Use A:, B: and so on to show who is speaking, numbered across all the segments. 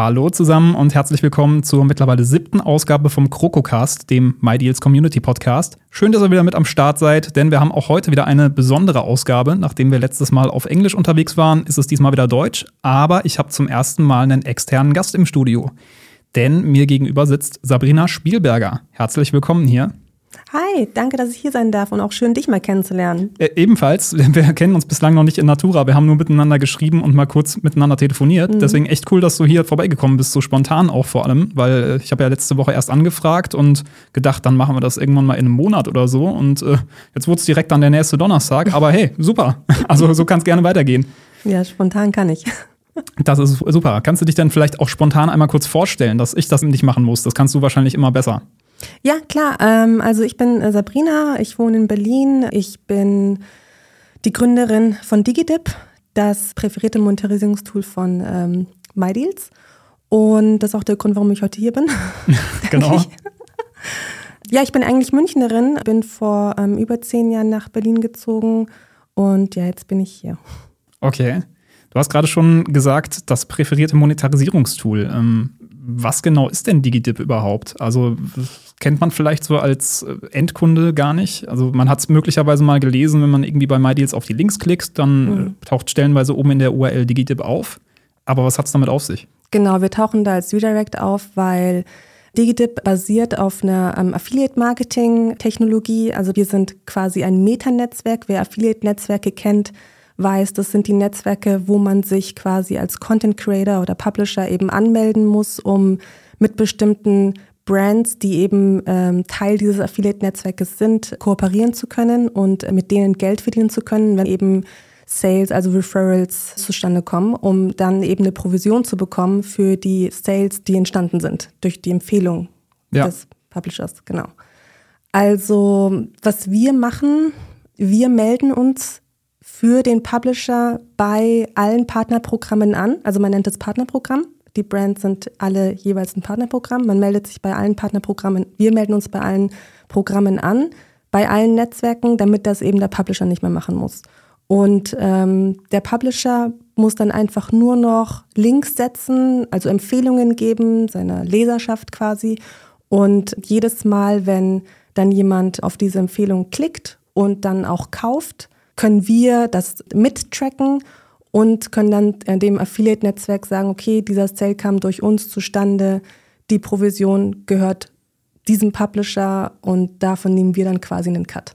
A: Hallo zusammen und herzlich willkommen zur mittlerweile siebten Ausgabe vom Krokocast, dem MyDeals Community Podcast. Schön, dass ihr wieder mit am Start seid, denn wir haben auch heute wieder eine besondere Ausgabe. Nachdem wir letztes Mal auf Englisch unterwegs waren, ist es diesmal wieder Deutsch, aber ich habe zum ersten Mal einen externen Gast im Studio. Denn mir gegenüber sitzt Sabrina Spielberger. Herzlich willkommen hier.
B: Hi, danke, dass ich hier sein darf und auch schön, dich mal kennenzulernen.
A: Äh, ebenfalls, wir kennen uns bislang noch nicht in Natura. Wir haben nur miteinander geschrieben und mal kurz miteinander telefoniert. Mhm. Deswegen echt cool, dass du hier vorbeigekommen bist, so spontan auch vor allem, weil äh, ich habe ja letzte Woche erst angefragt und gedacht, dann machen wir das irgendwann mal in einem Monat oder so. Und äh, jetzt wurde es direkt dann der nächste Donnerstag. Aber hey, super. Also so kann es gerne weitergehen.
B: Ja, spontan kann ich.
A: Das ist super. Kannst du dich dann vielleicht auch spontan einmal kurz vorstellen, dass ich das nicht machen muss? Das kannst du wahrscheinlich immer besser.
B: Ja, klar. Ähm, also ich bin äh, Sabrina, ich wohne in Berlin. Ich bin die Gründerin von DigiDip, das präferierte Monetarisierungstool von ähm, MyDeals. Und das ist auch der Grund, warum ich heute hier bin.
A: genau.
B: ja, ich bin eigentlich Münchnerin, bin vor ähm, über zehn Jahren nach Berlin gezogen und ja, jetzt bin ich hier.
A: Okay. Du hast gerade schon gesagt, das präferierte Monetarisierungstool. Ähm, was genau ist denn DigiDip überhaupt? Also kennt man vielleicht so als äh, Endkunde gar nicht. Also man hat es möglicherweise mal gelesen, wenn man irgendwie bei MyDeals auf die Links klickt, dann äh, mhm. taucht stellenweise oben in der URL DigiDip auf. Aber was hat es damit auf sich?
B: Genau, wir tauchen da als Redirect auf, weil DigiDip basiert auf einer ähm, Affiliate-Marketing-Technologie. Also wir sind quasi ein Metanetzwerk. Wer Affiliate-Netzwerke kennt, weiß, das sind die Netzwerke, wo man sich quasi als Content Creator oder Publisher eben anmelden muss, um mit bestimmten Brands, die eben ähm, Teil dieses Affiliate-Netzwerkes sind, kooperieren zu können und mit denen Geld verdienen zu können, wenn eben Sales, also Referrals zustande kommen, um dann eben eine Provision zu bekommen für die Sales, die entstanden sind durch die Empfehlung ja. des Publishers. Genau. Also was wir machen, wir melden uns für den Publisher bei allen Partnerprogrammen an. Also man nennt es Partnerprogramm. Die Brands sind alle jeweils ein Partnerprogramm. Man meldet sich bei allen Partnerprogrammen, wir melden uns bei allen Programmen an, bei allen Netzwerken, damit das eben der Publisher nicht mehr machen muss. Und ähm, der Publisher muss dann einfach nur noch Links setzen, also Empfehlungen geben, seiner Leserschaft quasi. Und jedes Mal, wenn dann jemand auf diese Empfehlung klickt und dann auch kauft, können wir das mittracken und können dann äh, dem Affiliate-Netzwerk sagen, okay, dieser Sale kam durch uns zustande, die Provision gehört diesem Publisher und davon nehmen wir dann quasi einen Cut.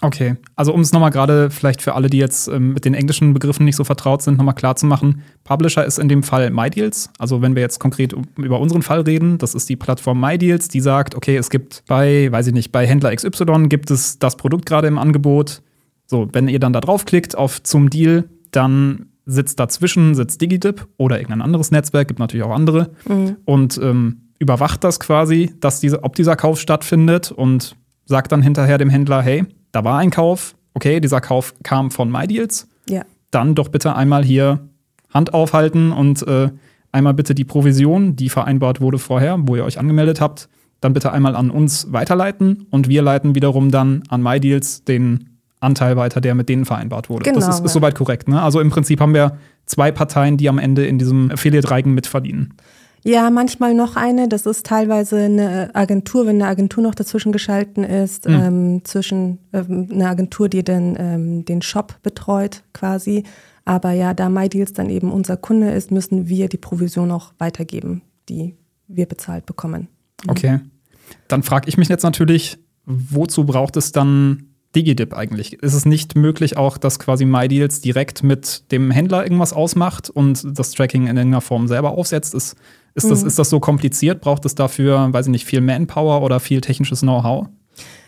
A: Okay, also um es nochmal gerade vielleicht für alle, die jetzt ähm, mit den englischen Begriffen nicht so vertraut sind, nochmal klar zu machen, Publisher ist in dem Fall MyDeals. Also wenn wir jetzt konkret über unseren Fall reden, das ist die Plattform MyDeals, die sagt, okay, es gibt bei, weiß ich nicht, bei Händler XY gibt es das Produkt gerade im Angebot. So, wenn ihr dann da draufklickt auf zum Deal, dann sitzt dazwischen, sitzt DigiDip oder irgendein anderes Netzwerk, gibt natürlich auch andere, mhm. und ähm, überwacht das quasi, dass diese, ob dieser Kauf stattfindet und sagt dann hinterher dem Händler, hey, da war ein Kauf, okay, dieser Kauf kam von MyDeals, ja. dann doch bitte einmal hier Hand aufhalten und äh, einmal bitte die Provision, die vereinbart wurde vorher, wo ihr euch angemeldet habt, dann bitte einmal an uns weiterleiten und wir leiten wiederum dann an MyDeals den Anteil weiter, der mit denen vereinbart wurde. Genau, das ist, ist soweit korrekt. Ne? Also im Prinzip haben wir zwei Parteien, die am Ende in diesem Affiliate-Reigen mitverdienen.
B: Ja, manchmal noch eine. Das ist teilweise eine Agentur, wenn eine Agentur noch dazwischen geschalten ist, mhm. ähm, zwischen ähm, eine Agentur, die den, ähm, den Shop betreut quasi. Aber ja, da MyDeals dann eben unser Kunde ist, müssen wir die Provision auch weitergeben, die wir bezahlt bekommen.
A: Mhm. Okay. Dann frage ich mich jetzt natürlich, wozu braucht es dann DigiDip eigentlich? Ist es nicht möglich auch, dass quasi MyDeals direkt mit dem Händler irgendwas ausmacht und das Tracking in irgendeiner Form selber aufsetzt? Ist, ist, mhm. das, ist das so kompliziert? Braucht es dafür, weiß ich nicht, viel Manpower oder viel technisches Know-how?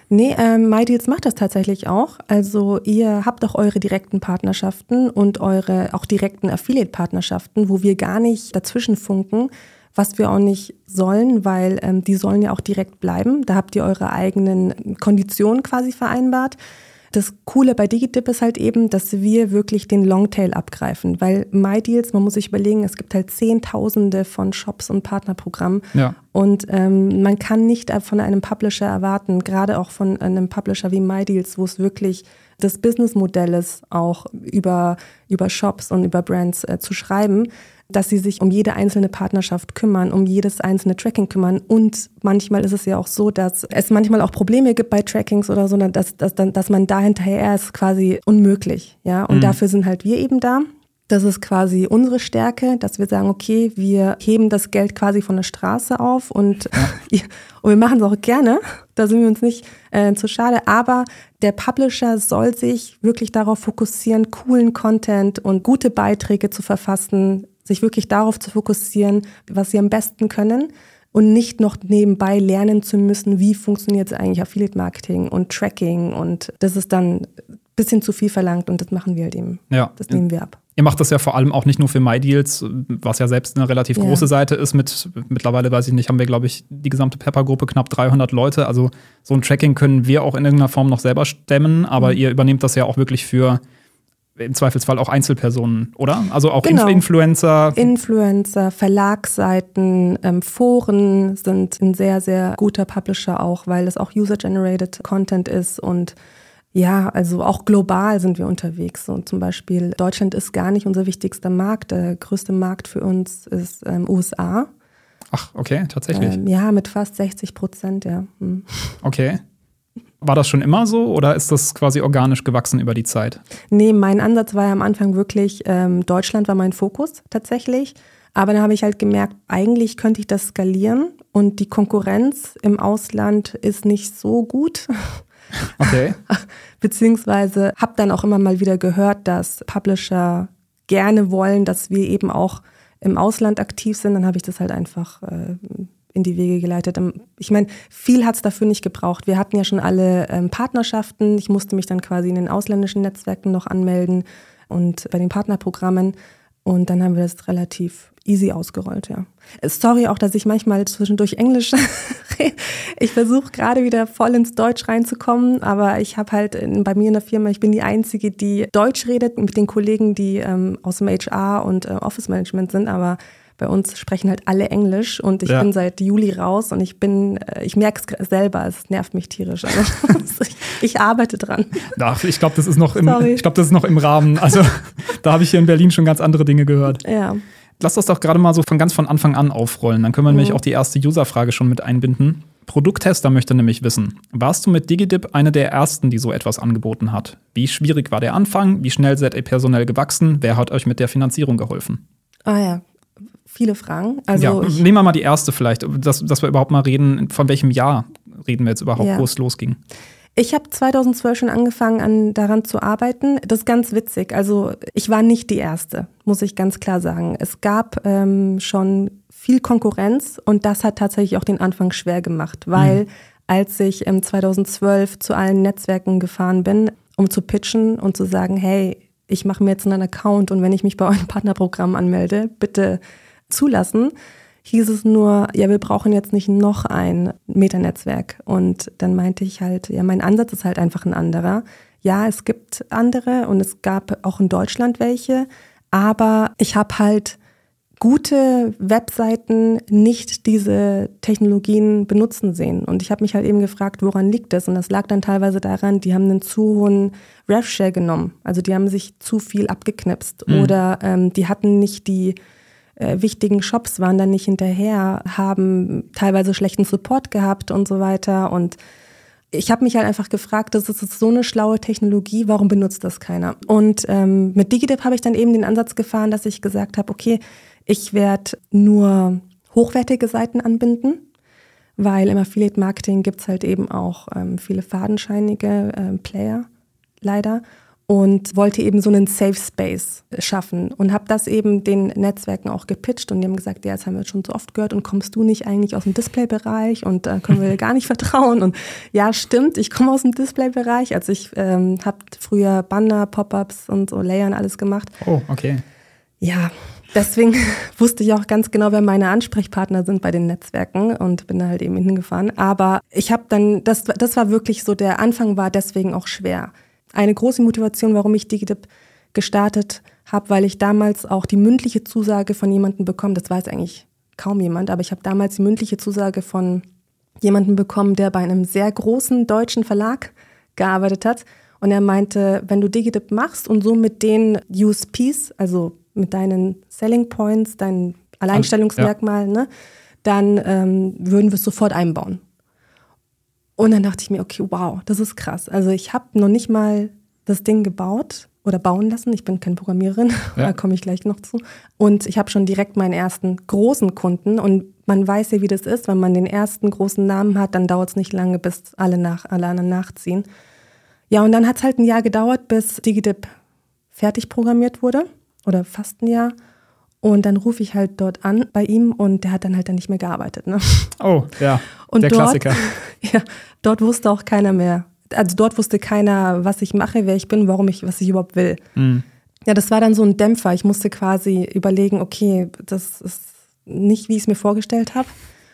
B: Nee, ähm, MyDeals macht das tatsächlich auch. Also ihr habt auch eure direkten Partnerschaften und eure auch direkten Affiliate-Partnerschaften, wo wir gar nicht dazwischen funken, was wir auch nicht sollen, weil ähm, die sollen ja auch direkt bleiben. Da habt ihr eure eigenen Konditionen quasi vereinbart. Das Coole bei Digidip ist halt eben, dass wir wirklich den Longtail abgreifen, weil MyDeals, man muss sich überlegen, es gibt halt Zehntausende von Shops und Partnerprogrammen ja. und ähm, man kann nicht von einem Publisher erwarten, gerade auch von einem Publisher wie MyDeals, wo es wirklich das Businessmodell ist, auch über, über Shops und über Brands äh, zu schreiben, dass sie sich um jede einzelne Partnerschaft kümmern, um jedes einzelne Tracking kümmern. Und manchmal ist es ja auch so, dass es manchmal auch Probleme gibt bei Trackings oder so, dass, dass, dass man da hinterher ist quasi unmöglich. Ja, und mhm. dafür sind halt wir eben da. Das ist quasi unsere Stärke, dass wir sagen, okay, wir heben das Geld quasi von der Straße auf und, ja. und wir machen es auch gerne. Da sind wir uns nicht äh, zu schade. Aber der Publisher soll sich wirklich darauf fokussieren, coolen Content und gute Beiträge zu verfassen, sich wirklich darauf zu fokussieren, was sie am besten können und nicht noch nebenbei lernen zu müssen, wie funktioniert eigentlich Affiliate Marketing und Tracking und das ist dann ein bisschen zu viel verlangt und das machen wir halt eben. Ja. Das nehmen wir ab.
A: Ihr macht das ja vor allem auch nicht nur für MyDeals, was ja selbst eine relativ ja. große Seite ist. Mit mittlerweile weiß ich nicht, haben wir glaube ich die gesamte Pepper-Gruppe knapp 300 Leute. Also so ein Tracking können wir auch in irgendeiner Form noch selber stemmen, aber mhm. ihr übernehmt das ja auch wirklich für im Zweifelsfall auch Einzelpersonen, oder? Also auch genau. Influencer.
B: Influencer, Verlagsseiten, ähm, Foren sind ein sehr, sehr guter Publisher auch, weil es auch User-Generated Content ist und ja, also auch global sind wir unterwegs. Und zum Beispiel Deutschland ist gar nicht unser wichtigster Markt. Der größte Markt für uns ist ähm, USA.
A: Ach, okay, tatsächlich. Ähm,
B: ja, mit fast 60 Prozent, ja. Hm.
A: Okay. War das schon immer so oder ist das quasi organisch gewachsen über die Zeit?
B: Nee, mein Ansatz war ja am Anfang wirklich, ähm, Deutschland war mein Fokus tatsächlich. Aber dann habe ich halt gemerkt, eigentlich könnte ich das skalieren und die Konkurrenz im Ausland ist nicht so gut.
A: Okay.
B: Beziehungsweise habe dann auch immer mal wieder gehört, dass Publisher gerne wollen, dass wir eben auch im Ausland aktiv sind. Dann habe ich das halt einfach äh, in die Wege geleitet. Ähm, ich meine, viel hat es dafür nicht gebraucht. Wir hatten ja schon alle ähm, Partnerschaften. Ich musste mich dann quasi in den ausländischen Netzwerken noch anmelden und bei den Partnerprogrammen. Und dann haben wir das relativ easy ausgerollt, ja. Sorry auch, dass ich manchmal zwischendurch Englisch rede. Ich versuche gerade wieder voll ins Deutsch reinzukommen, aber ich habe halt in, bei mir in der Firma, ich bin die Einzige, die Deutsch redet mit den Kollegen, die ähm, aus dem HR und äh, Office Management sind, aber bei uns sprechen halt alle Englisch und ich ja. bin seit Juli raus und ich bin, äh, ich merke es selber, es nervt mich tierisch. Also ich, ich, arbeite dran.
A: Ach, ich glaube, das ist noch im, ich glaube, das ist noch im Rahmen. Also da habe ich hier in Berlin schon ganz andere Dinge gehört.
B: Ja.
A: Lass das doch gerade mal so von ganz von Anfang an aufrollen. Dann können wir mhm. nämlich auch die erste User-Frage schon mit einbinden. Produkttester möchte nämlich wissen, warst du mit DigiDip eine der ersten, die so etwas angeboten hat? Wie schwierig war der Anfang? Wie schnell seid ihr personell gewachsen? Wer hat euch mit der Finanzierung geholfen?
B: Ah ja, viele Fragen.
A: Also ja, nehmen wir mal die erste vielleicht, dass, dass wir überhaupt mal reden, von welchem Jahr reden wir jetzt überhaupt, ja. wo es losging.
B: Ich habe 2012 schon angefangen, an, daran zu arbeiten. Das ist ganz witzig. Also ich war nicht die Erste, muss ich ganz klar sagen. Es gab ähm, schon viel Konkurrenz und das hat tatsächlich auch den Anfang schwer gemacht, weil mhm. als ich ähm, 2012 zu allen Netzwerken gefahren bin, um zu pitchen und zu sagen, hey, ich mache mir jetzt einen Account und wenn ich mich bei eurem Partnerprogramm anmelde, bitte zulassen, hieß es nur, ja, wir brauchen jetzt nicht noch ein Metanetzwerk. Und dann meinte ich halt, ja, mein Ansatz ist halt einfach ein anderer. Ja, es gibt andere und es gab auch in Deutschland welche, aber ich habe halt gute Webseiten nicht diese Technologien benutzen sehen. Und ich habe mich halt eben gefragt, woran liegt das? Und das lag dann teilweise daran, die haben einen zu hohen RevShare genommen. Also die haben sich zu viel abgeknipst mhm. oder ähm, die hatten nicht die äh, wichtigen Shops waren dann nicht hinterher, haben teilweise schlechten Support gehabt und so weiter. Und ich habe mich halt einfach gefragt, das ist so eine schlaue Technologie, warum benutzt das keiner? Und ähm, mit DigiDip habe ich dann eben den Ansatz gefahren, dass ich gesagt habe, okay, ich werde nur hochwertige Seiten anbinden, weil im Affiliate-Marketing gibt es halt eben auch ähm, viele fadenscheinige äh, Player, leider und wollte eben so einen Safe Space schaffen und habe das eben den Netzwerken auch gepitcht und die haben gesagt, ja, das haben wir schon so oft gehört und kommst du nicht eigentlich aus dem Display-Bereich und da äh, können wir dir gar nicht vertrauen und ja, stimmt, ich komme aus dem Display-Bereich, also ich ähm, habe früher Banner, Pop-ups und so Layern alles gemacht.
A: Oh, okay.
B: Ja, deswegen wusste ich auch ganz genau, wer meine Ansprechpartner sind bei den Netzwerken und bin da halt eben hingefahren. Aber ich habe dann, das, das war wirklich so, der Anfang war deswegen auch schwer eine große Motivation, warum ich DigiDip gestartet habe, weil ich damals auch die mündliche Zusage von jemandem bekommen, das weiß eigentlich kaum jemand, aber ich habe damals die mündliche Zusage von jemandem bekommen, der bei einem sehr großen deutschen Verlag gearbeitet hat. Und er meinte, wenn du DigiDip machst und so mit den USPs, also mit deinen Selling Points, deinen Alleinstellungsmerkmalen, ja. ne, dann ähm, würden wir es sofort einbauen. Und dann dachte ich mir, okay, wow, das ist krass. Also ich habe noch nicht mal das Ding gebaut oder bauen lassen. Ich bin keine Programmiererin, ja. da komme ich gleich noch zu. Und ich habe schon direkt meinen ersten großen Kunden und man weiß ja, wie das ist, wenn man den ersten großen Namen hat, dann dauert es nicht lange, bis alle, nach, alle anderen nachziehen. Ja, und dann hat es halt ein Jahr gedauert, bis DigiDip fertig programmiert wurde oder fast ein Jahr. Und dann rufe ich halt dort an bei ihm und der hat dann halt dann nicht mehr gearbeitet. Ne?
A: Oh, ja.
B: Und
A: der
B: dort,
A: Klassiker.
B: Ja, dort wusste auch keiner mehr. Also dort wusste keiner, was ich mache, wer ich bin, warum ich, was ich überhaupt will. Mhm. Ja, das war dann so ein Dämpfer. Ich musste quasi überlegen, okay, das ist nicht, wie ich es mir vorgestellt habe.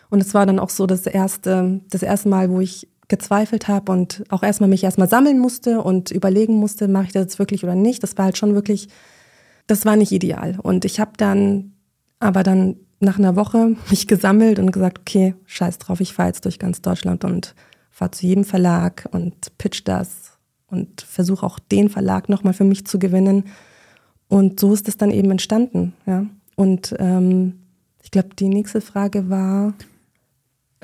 B: Und es war dann auch so das erste, das erste Mal, wo ich gezweifelt habe und auch erstmal mich erstmal sammeln musste und überlegen musste, mache ich das jetzt wirklich oder nicht. Das war halt schon wirklich das war nicht ideal. Und ich habe dann aber dann nach einer Woche mich gesammelt und gesagt, okay, scheiß drauf, ich fahre jetzt durch ganz Deutschland und fahre zu jedem Verlag und pitch das und versuche auch den Verlag nochmal für mich zu gewinnen. Und so ist es dann eben entstanden. Ja. Und ähm, ich glaube, die nächste Frage war.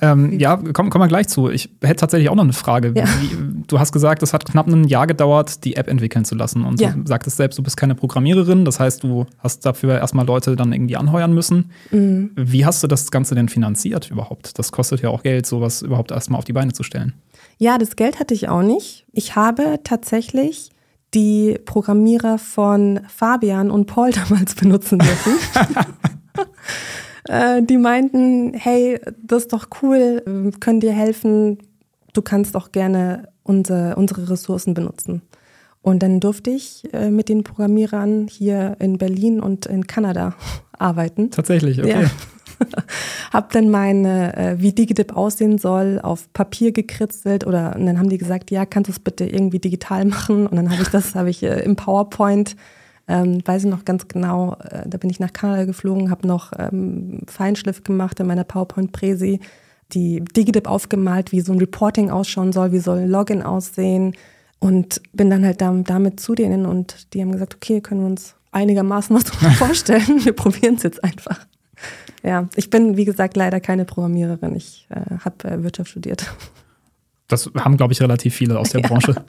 A: Ähm, ja, kommen komm wir gleich zu. Ich hätte tatsächlich auch noch eine Frage. Ja. Wie, du hast gesagt, es hat knapp ein Jahr gedauert, die App entwickeln zu lassen. Und ja. du sagtest selbst, du bist keine Programmiererin. Das heißt, du hast dafür erstmal Leute dann irgendwie anheuern müssen. Mhm. Wie hast du das Ganze denn finanziert überhaupt? Das kostet ja auch Geld, sowas überhaupt erstmal auf die Beine zu stellen.
B: Ja, das Geld hatte ich auch nicht. Ich habe tatsächlich die Programmierer von Fabian und Paul damals benutzen dürfen. Äh, die meinten, hey, das ist doch cool, wir können dir helfen, du kannst auch gerne unsere, unsere Ressourcen benutzen. Und dann durfte ich äh, mit den Programmierern hier in Berlin und in Kanada arbeiten.
A: Tatsächlich, okay. Ja.
B: hab dann meine, äh, wie DigiDip aussehen soll, auf Papier gekritzelt oder und dann haben die gesagt, ja, kannst du es bitte irgendwie digital machen? Und dann habe ich das, habe ich äh, im PowerPoint ähm, weiß ich noch ganz genau, äh, da bin ich nach Kanada geflogen, habe noch ähm, Feinschliff gemacht in meiner PowerPoint-Präsi, die DigiDip aufgemalt, wie so ein Reporting ausschauen soll, wie soll ein Login aussehen und bin dann halt damit zu denen und die haben gesagt, okay, können wir uns einigermaßen was vorstellen, wir probieren es jetzt einfach. Ja, ich bin, wie gesagt, leider keine Programmiererin. Ich äh, habe äh, Wirtschaft studiert.
A: Das haben, glaube ich, relativ viele aus der ja. Branche.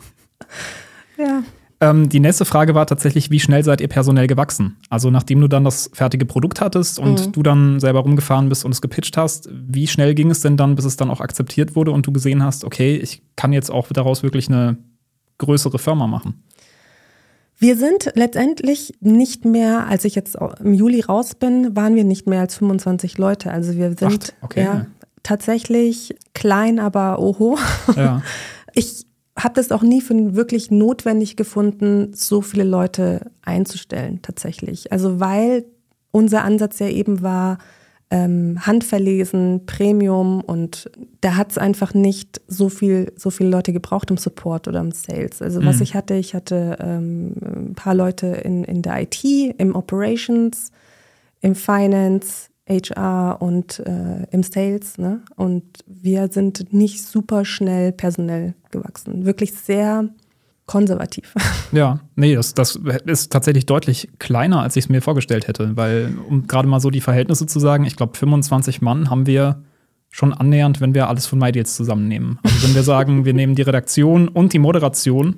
B: Ja.
A: Ähm, die nächste Frage war tatsächlich, wie schnell seid ihr personell gewachsen? Also nachdem du dann das fertige Produkt hattest und mhm. du dann selber rumgefahren bist und es gepitcht hast, wie schnell ging es denn dann, bis es dann auch akzeptiert wurde und du gesehen hast, okay, ich kann jetzt auch daraus wirklich eine größere Firma machen?
B: Wir sind letztendlich nicht mehr, als ich jetzt im Juli raus bin, waren wir nicht mehr als 25 Leute. Also wir sind
A: Ach, okay.
B: ja, tatsächlich klein, aber oho.
A: Ja.
B: Ich habe das auch nie für wirklich notwendig gefunden, so viele Leute einzustellen, tatsächlich. Also weil unser Ansatz ja eben war, ähm, handverlesen, Premium und da hat es einfach nicht so viel, so viele Leute gebraucht im Support oder im Sales. Also was mhm. ich hatte, ich hatte ähm, ein paar Leute in, in der IT, im Operations, im Finance, HR und äh, im Sales. Ne? Und wir sind nicht super schnell personell gewachsen. Wirklich sehr konservativ.
A: Ja, nee, das, das ist tatsächlich deutlich kleiner, als ich es mir vorgestellt hätte. Weil, um gerade mal so die Verhältnisse zu sagen, ich glaube, 25 Mann haben wir schon annähernd, wenn wir alles von MyDeals zusammennehmen. Also wenn wir sagen, wir nehmen die Redaktion und die Moderation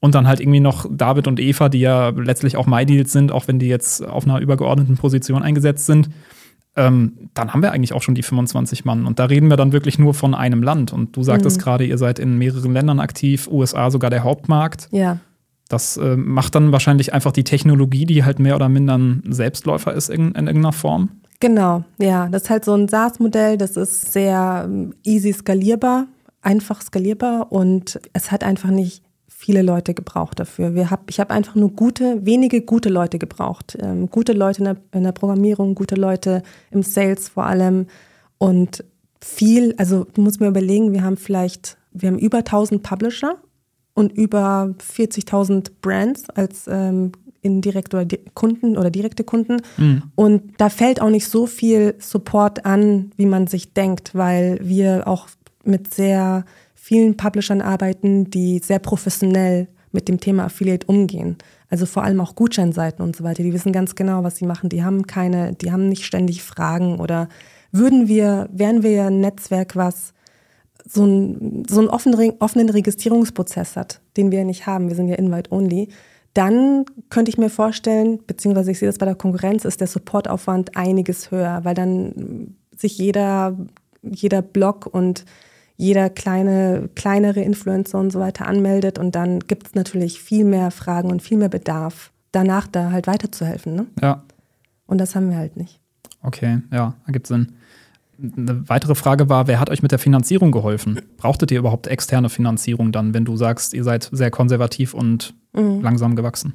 A: und dann halt irgendwie noch David und Eva, die ja letztlich auch MyDeals sind, auch wenn die jetzt auf einer übergeordneten Position eingesetzt sind, ähm, dann haben wir eigentlich auch schon die 25 Mann. Und da reden wir dann wirklich nur von einem Land. Und du sagtest mhm. gerade, ihr seid in mehreren Ländern aktiv, USA sogar der Hauptmarkt.
B: Ja.
A: Das äh, macht dann wahrscheinlich einfach die Technologie, die halt mehr oder minder ein Selbstläufer ist in, in irgendeiner Form.
B: Genau, ja. Das ist halt so ein SaaS-Modell, das ist sehr ähm, easy skalierbar, einfach skalierbar und es hat einfach nicht viele Leute gebraucht dafür. Wir hab, ich habe einfach nur gute, wenige gute Leute gebraucht. Ähm, gute Leute in der, in der Programmierung, gute Leute im Sales vor allem und viel, also du musst mir überlegen, wir haben vielleicht, wir haben über 1000 Publisher und über 40.000 Brands als ähm, indirekt oder Kunden oder direkte Kunden. Mhm. Und da fällt auch nicht so viel Support an, wie man sich denkt, weil wir auch mit sehr vielen Publishern arbeiten, die sehr professionell mit dem Thema Affiliate umgehen. Also vor allem auch Gutscheinseiten und so weiter. Die wissen ganz genau, was sie machen. Die haben keine, die haben nicht ständig Fragen oder würden wir, wären wir ja ein Netzwerk, was so, ein, so einen offenen, offenen Registrierungsprozess hat, den wir ja nicht haben. Wir sind ja Invite-only. Dann könnte ich mir vorstellen, beziehungsweise ich sehe das bei der Konkurrenz, ist der Supportaufwand einiges höher, weil dann sich jeder, jeder Blog und jeder kleine, kleinere Influencer und so weiter anmeldet und dann gibt es natürlich viel mehr Fragen und viel mehr Bedarf, danach da halt weiterzuhelfen. Ne?
A: Ja.
B: Und das haben wir halt nicht.
A: Okay, ja, ergibt Sinn. Eine weitere Frage war, wer hat euch mit der Finanzierung geholfen? Brauchtet ihr überhaupt externe Finanzierung dann, wenn du sagst, ihr seid sehr konservativ und mhm. langsam gewachsen?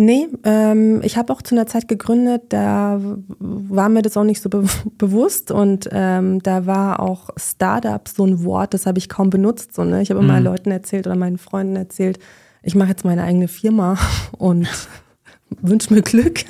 B: Nee, ähm, ich habe auch zu einer Zeit gegründet, da war mir das auch nicht so be bewusst und ähm, da war auch Startup so ein Wort, das habe ich kaum benutzt. So, ne? Ich habe immer mhm. Leuten erzählt oder meinen Freunden erzählt, ich mache jetzt meine eigene Firma und wünsche mir Glück.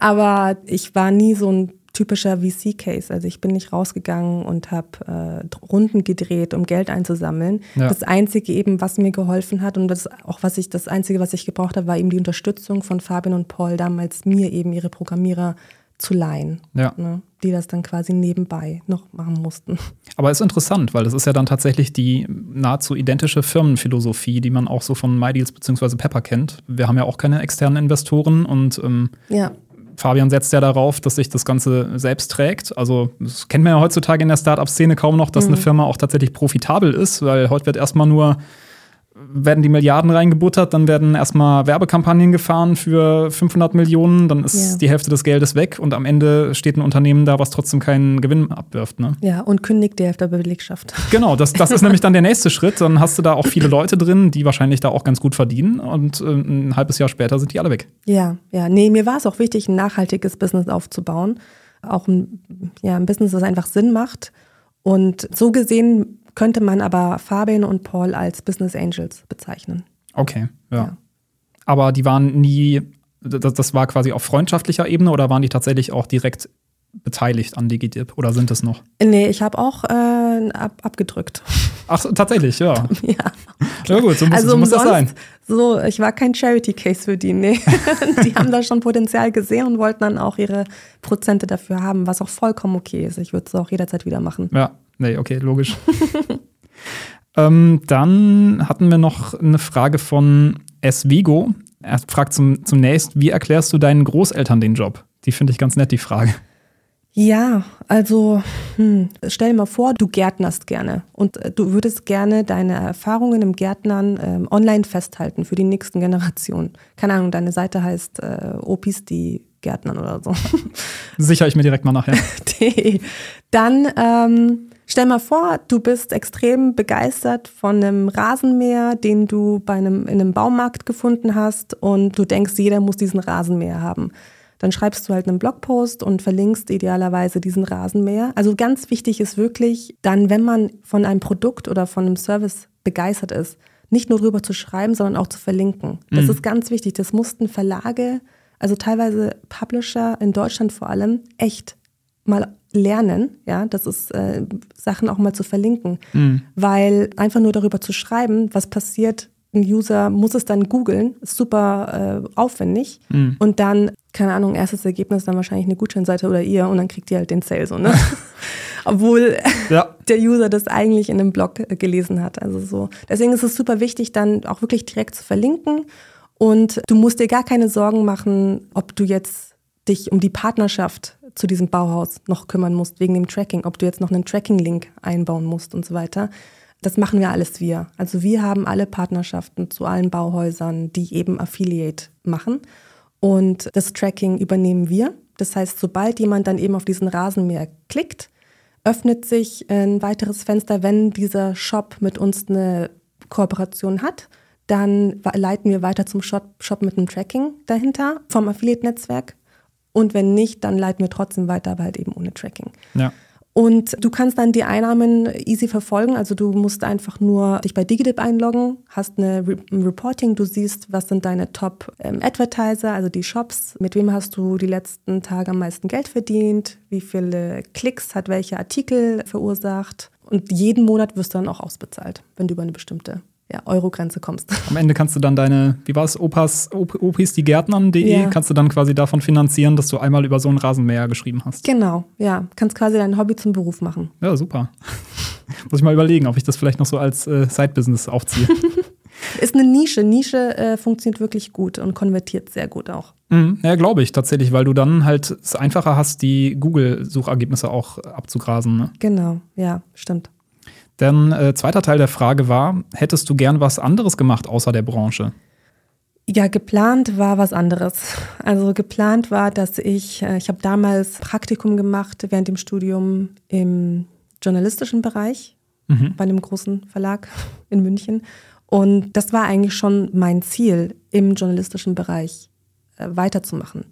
B: Aber ich war nie so ein typischer VC-Case. Also ich bin nicht rausgegangen und habe äh, Runden gedreht, um Geld einzusammeln. Ja. Das Einzige eben, was mir geholfen hat und das auch was ich das Einzige, was ich gebraucht habe, war eben die Unterstützung von Fabian und Paul damals mir eben ihre Programmierer zu leihen,
A: ja.
B: ne, die das dann quasi nebenbei noch machen mussten.
A: Aber ist interessant, weil das ist ja dann tatsächlich die nahezu identische Firmenphilosophie, die man auch so von MyDeals bzw. Pepper kennt. Wir haben ja auch keine externen Investoren und ähm,
B: ja.
A: Fabian setzt ja darauf, dass sich das Ganze selbst trägt. Also, das kennt man ja heutzutage in der Startup-Szene kaum noch, dass mhm. eine Firma auch tatsächlich profitabel ist, weil heute wird erstmal nur werden die Milliarden reingebuttert, dann werden erstmal Werbekampagnen gefahren für 500 Millionen, dann ist yeah. die Hälfte des Geldes weg und am Ende steht ein Unternehmen da, was trotzdem keinen Gewinn abwirft. Ne?
B: Ja, und kündigt die Hälfte der Belegschaft.
A: Genau, das, das ist nämlich dann der nächste Schritt. Dann hast du da auch viele Leute drin, die wahrscheinlich da auch ganz gut verdienen und äh, ein halbes Jahr später sind die alle weg.
B: Ja, ja. Nee, mir war es auch wichtig, ein nachhaltiges Business aufzubauen. Auch ein, ja, ein Business, das einfach Sinn macht. Und so gesehen könnte man aber Fabian und Paul als Business Angels bezeichnen.
A: Okay, ja. ja. Aber die waren nie, das, das war quasi auf freundschaftlicher Ebene oder waren die tatsächlich auch direkt beteiligt an DigiDip oder sind es noch?
B: Nee, ich habe auch äh, ab, abgedrückt.
A: Ach, tatsächlich, ja.
B: ja.
A: Ja gut, so muss, also so muss das sein.
B: So, ich war kein Charity-Case für die, nee. die haben da schon Potenzial gesehen und wollten dann auch ihre Prozente dafür haben, was auch vollkommen okay ist. Ich würde es auch jederzeit wieder machen.
A: Ja, Nee, okay, logisch. ähm, dann hatten wir noch eine Frage von S. Vigo. Er fragt zum, zunächst, wie erklärst du deinen Großeltern den Job? Die finde ich ganz nett, die Frage.
B: Ja, also hm, stell dir mal vor, du gärtnerst gerne und äh, du würdest gerne deine Erfahrungen im Gärtnern ähm, online festhalten für die nächsten Generationen. Keine Ahnung, deine Seite heißt äh, Opis, die Gärtnern oder so.
A: Sicher ich mir direkt mal nachher.
B: Dann ähm, Stell mal vor, du bist extrem begeistert von einem Rasenmäher, den du bei einem, in einem Baumarkt gefunden hast und du denkst, jeder muss diesen Rasenmäher haben. Dann schreibst du halt einen Blogpost und verlinkst idealerweise diesen Rasenmäher. Also ganz wichtig ist wirklich, dann, wenn man von einem Produkt oder von einem Service begeistert ist, nicht nur drüber zu schreiben, sondern auch zu verlinken. Das mhm. ist ganz wichtig. Das mussten Verlage, also teilweise Publisher in Deutschland vor allem, echt mal lernen, ja, das ist äh, Sachen auch mal zu verlinken, mhm. weil einfach nur darüber zu schreiben, was passiert, ein User muss es dann googeln, ist super äh, aufwendig mhm. und dann, keine Ahnung, erstes Ergebnis dann wahrscheinlich eine Gutscheinseite oder ihr und dann kriegt ihr halt den Sale so, ne? Obwohl ja. der User das eigentlich in einem Blog äh, gelesen hat, also so. Deswegen ist es super wichtig, dann auch wirklich direkt zu verlinken und du musst dir gar keine Sorgen machen, ob du jetzt dich um die Partnerschaft zu diesem Bauhaus noch kümmern musst wegen dem Tracking, ob du jetzt noch einen Tracking-Link einbauen musst und so weiter. Das machen wir alles wir. Also wir haben alle Partnerschaften zu allen Bauhäusern, die eben Affiliate machen. Und das Tracking übernehmen wir. Das heißt, sobald jemand dann eben auf diesen Rasenmäher klickt, öffnet sich ein weiteres Fenster, wenn dieser Shop mit uns eine Kooperation hat. Dann leiten wir weiter zum Shop, Shop mit einem Tracking dahinter vom Affiliate-Netzwerk und wenn nicht, dann leiten wir trotzdem weiter, aber halt eben ohne Tracking.
A: Ja.
B: Und du kannst dann die Einnahmen easy verfolgen. Also du musst einfach nur dich bei DigiDip einloggen, hast eine Re ein Reporting, du siehst, was sind deine Top-Advertiser, ähm, also die Shops, mit wem hast du die letzten Tage am meisten Geld verdient, wie viele Klicks hat welcher Artikel verursacht. Und jeden Monat wirst du dann auch ausbezahlt, wenn du über eine bestimmte ja, Euro-Grenze kommst.
A: Am Ende kannst du dann deine, wie war es, Opas, Op Opis, die Gärtnern.de, ja. kannst du dann quasi davon finanzieren, dass du einmal über so einen Rasenmäher geschrieben hast.
B: Genau, ja. Kannst quasi dein Hobby zum Beruf machen.
A: Ja, super. Muss ich mal überlegen, ob ich das vielleicht noch so als äh, Side-Business aufziehe.
B: Ist eine Nische. Nische äh, funktioniert wirklich gut und konvertiert sehr gut auch.
A: Mhm, ja, glaube ich tatsächlich, weil du dann halt es einfacher hast, die Google-Suchergebnisse auch abzugrasen. Ne?
B: Genau, ja, stimmt.
A: Denn äh, zweiter Teil der Frage war, hättest du gern was anderes gemacht außer der Branche?
B: Ja, geplant war was anderes. Also geplant war, dass ich, äh, ich habe damals Praktikum gemacht während dem Studium im journalistischen Bereich mhm. bei einem großen Verlag in München. Und das war eigentlich schon mein Ziel, im journalistischen Bereich äh, weiterzumachen.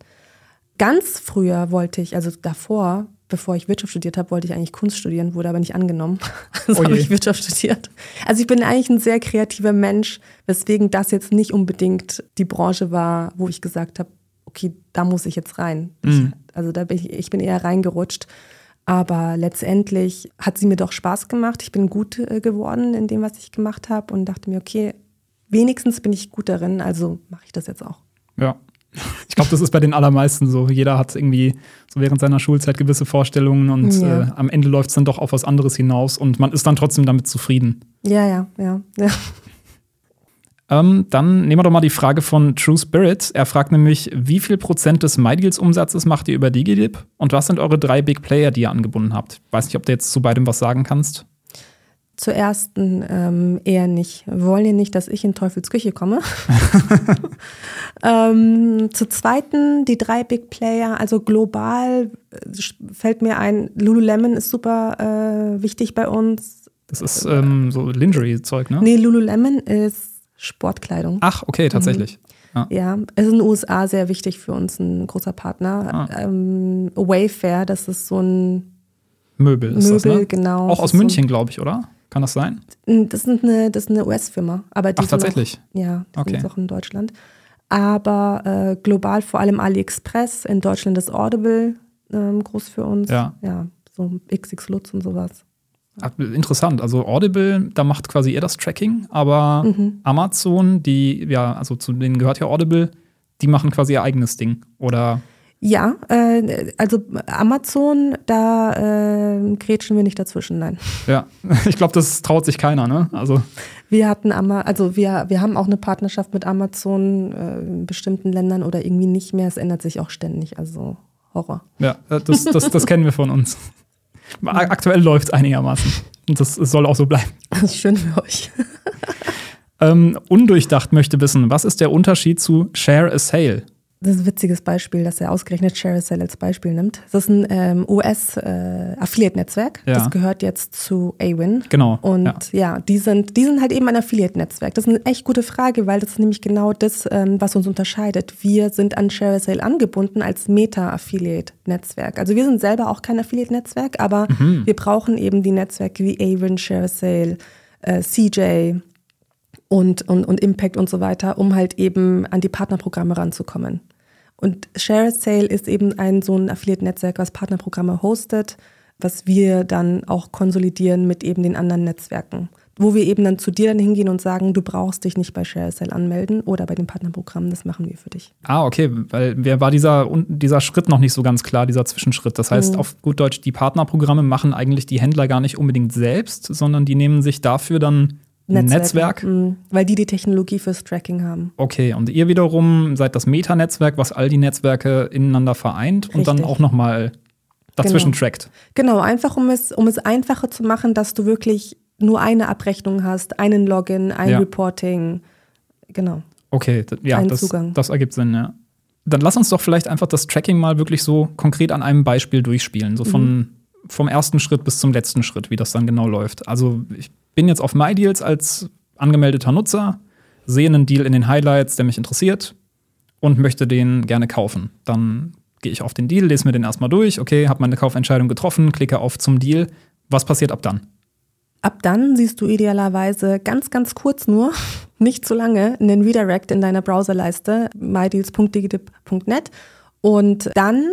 B: Ganz früher wollte ich, also davor, bevor ich Wirtschaft studiert habe, wollte ich eigentlich Kunst studieren, wurde aber nicht angenommen. Also oh habe ich Wirtschaft studiert. Also ich bin eigentlich ein sehr kreativer Mensch, weswegen das jetzt nicht unbedingt die Branche war, wo ich gesagt habe, okay, da muss ich jetzt rein. Mhm. Ich, also da bin ich, ich bin eher reingerutscht. Aber letztendlich hat sie mir doch Spaß gemacht. Ich bin gut äh, geworden in dem, was ich gemacht habe und dachte mir, okay, wenigstens bin ich gut darin, also mache ich das jetzt auch.
A: Ja. Ich glaube, das ist bei den allermeisten so. Jeder hat irgendwie so während seiner Schulzeit gewisse Vorstellungen und ja. äh, am Ende läuft es dann doch auf was anderes hinaus und man ist dann trotzdem damit zufrieden.
B: Ja, ja, ja, ja.
A: Ähm, dann nehmen wir doch mal die Frage von True Spirit. Er fragt nämlich, wie viel Prozent des MyDeals-Umsatzes macht ihr über DigiDip und was sind eure drei Big Player, die ihr angebunden habt? Weiß nicht, ob du jetzt zu beidem was sagen kannst.
B: Zur ersten ähm, eher nicht. Wollen ja nicht, dass ich in Teufels Küche komme. ähm, zur zweiten die drei Big Player, also global äh, fällt mir ein, Lululemon ist super äh, wichtig bei uns.
A: Das ist ähm, so Lingerie-Zeug, ne?
B: Nee, Lululemon ist Sportkleidung.
A: Ach, okay, tatsächlich. Mhm.
B: Ja. ja, es ist in den USA sehr wichtig für uns, ein großer Partner. Ah. Ähm, Wayfair, das ist so ein
A: Möbel, ist Möbel,
B: das, ne? genau.
A: Auch aus München, so glaube ich, oder? Kann das sein?
B: Das ist eine, eine US-Firma. Ach,
A: tatsächlich?
B: Auch, ja, die okay. sind auch in Deutschland. Aber äh, global vor allem AliExpress. In Deutschland ist Audible ähm, groß für uns.
A: Ja.
B: Ja, so XX Lutz und sowas.
A: Interessant. Also Audible, da macht quasi ihr das Tracking, aber mhm. Amazon, die, ja, also zu denen gehört ja Audible, die machen quasi ihr eigenes Ding. Oder
B: ja, äh, also Amazon, da äh, grätschen wir nicht dazwischen, nein.
A: Ja, ich glaube, das traut sich keiner, ne? Also
B: wir hatten Ama also wir, wir haben auch eine Partnerschaft mit Amazon äh, in bestimmten Ländern oder irgendwie nicht mehr. Es ändert sich auch ständig, also Horror.
A: Ja, das, das, das kennen wir von uns. Aktuell läuft es einigermaßen. Und das, das soll auch so bleiben.
B: Das ist schön für euch.
A: ähm, undurchdacht möchte wissen, was ist der Unterschied zu Share a Sale?
B: Das ist ein witziges Beispiel, dass er ausgerechnet ShareAsale als Beispiel nimmt. Das ist ein ähm, US-Affiliate-Netzwerk. Äh, ja. Das gehört jetzt zu Awin.
A: Genau.
B: Und ja, ja die, sind, die sind halt eben ein Affiliate-Netzwerk. Das ist eine echt gute Frage, weil das ist nämlich genau das, ähm, was uns unterscheidet. Wir sind an ShareAsale angebunden als Meta-Affiliate-Netzwerk. Also wir sind selber auch kein Affiliate-Netzwerk, aber mhm. wir brauchen eben die Netzwerke wie Awin, ShareAsale, äh, CJ, und, und, und Impact und so weiter, um halt eben an die Partnerprogramme ranzukommen. Und Share Sale ist eben ein so ein Affiliate-Netzwerk, was Partnerprogramme hostet, was wir dann auch konsolidieren mit eben den anderen Netzwerken. Wo wir eben dann zu dir dann hingehen und sagen, du brauchst dich nicht bei ShareSale anmelden oder bei den Partnerprogrammen, das machen wir für dich.
A: Ah, okay, weil mir war dieser, dieser Schritt noch nicht so ganz klar, dieser Zwischenschritt. Das heißt, mhm. auf gut Deutsch, die Partnerprogramme machen eigentlich die Händler gar nicht unbedingt selbst, sondern die nehmen sich dafür dann Netzwerk. Netzwerk.
B: Mhm, weil die die Technologie fürs Tracking haben.
A: Okay, und ihr wiederum seid das Meta-Netzwerk, was all die Netzwerke ineinander vereint Richtig. und dann auch nochmal dazwischen
B: genau.
A: trackt.
B: Genau, einfach um es, um es einfacher zu machen, dass du wirklich nur eine Abrechnung hast, einen Login, ein ja. Reporting. Genau.
A: Okay, ja, das, das ergibt Sinn, ja. Dann lass uns doch vielleicht einfach das Tracking mal wirklich so konkret an einem Beispiel durchspielen, so von, mhm. vom ersten Schritt bis zum letzten Schritt, wie das dann genau läuft. Also ich bin jetzt auf MyDeals als angemeldeter Nutzer, sehe einen Deal in den Highlights, der mich interessiert und möchte den gerne kaufen. Dann gehe ich auf den Deal, lese mir den erstmal durch, okay, habe meine Kaufentscheidung getroffen, klicke auf zum Deal. Was passiert ab dann?
B: Ab dann siehst du idealerweise ganz, ganz kurz nur, nicht zu lange, einen Redirect in deiner Browserleiste, mydeals.digidip.net und dann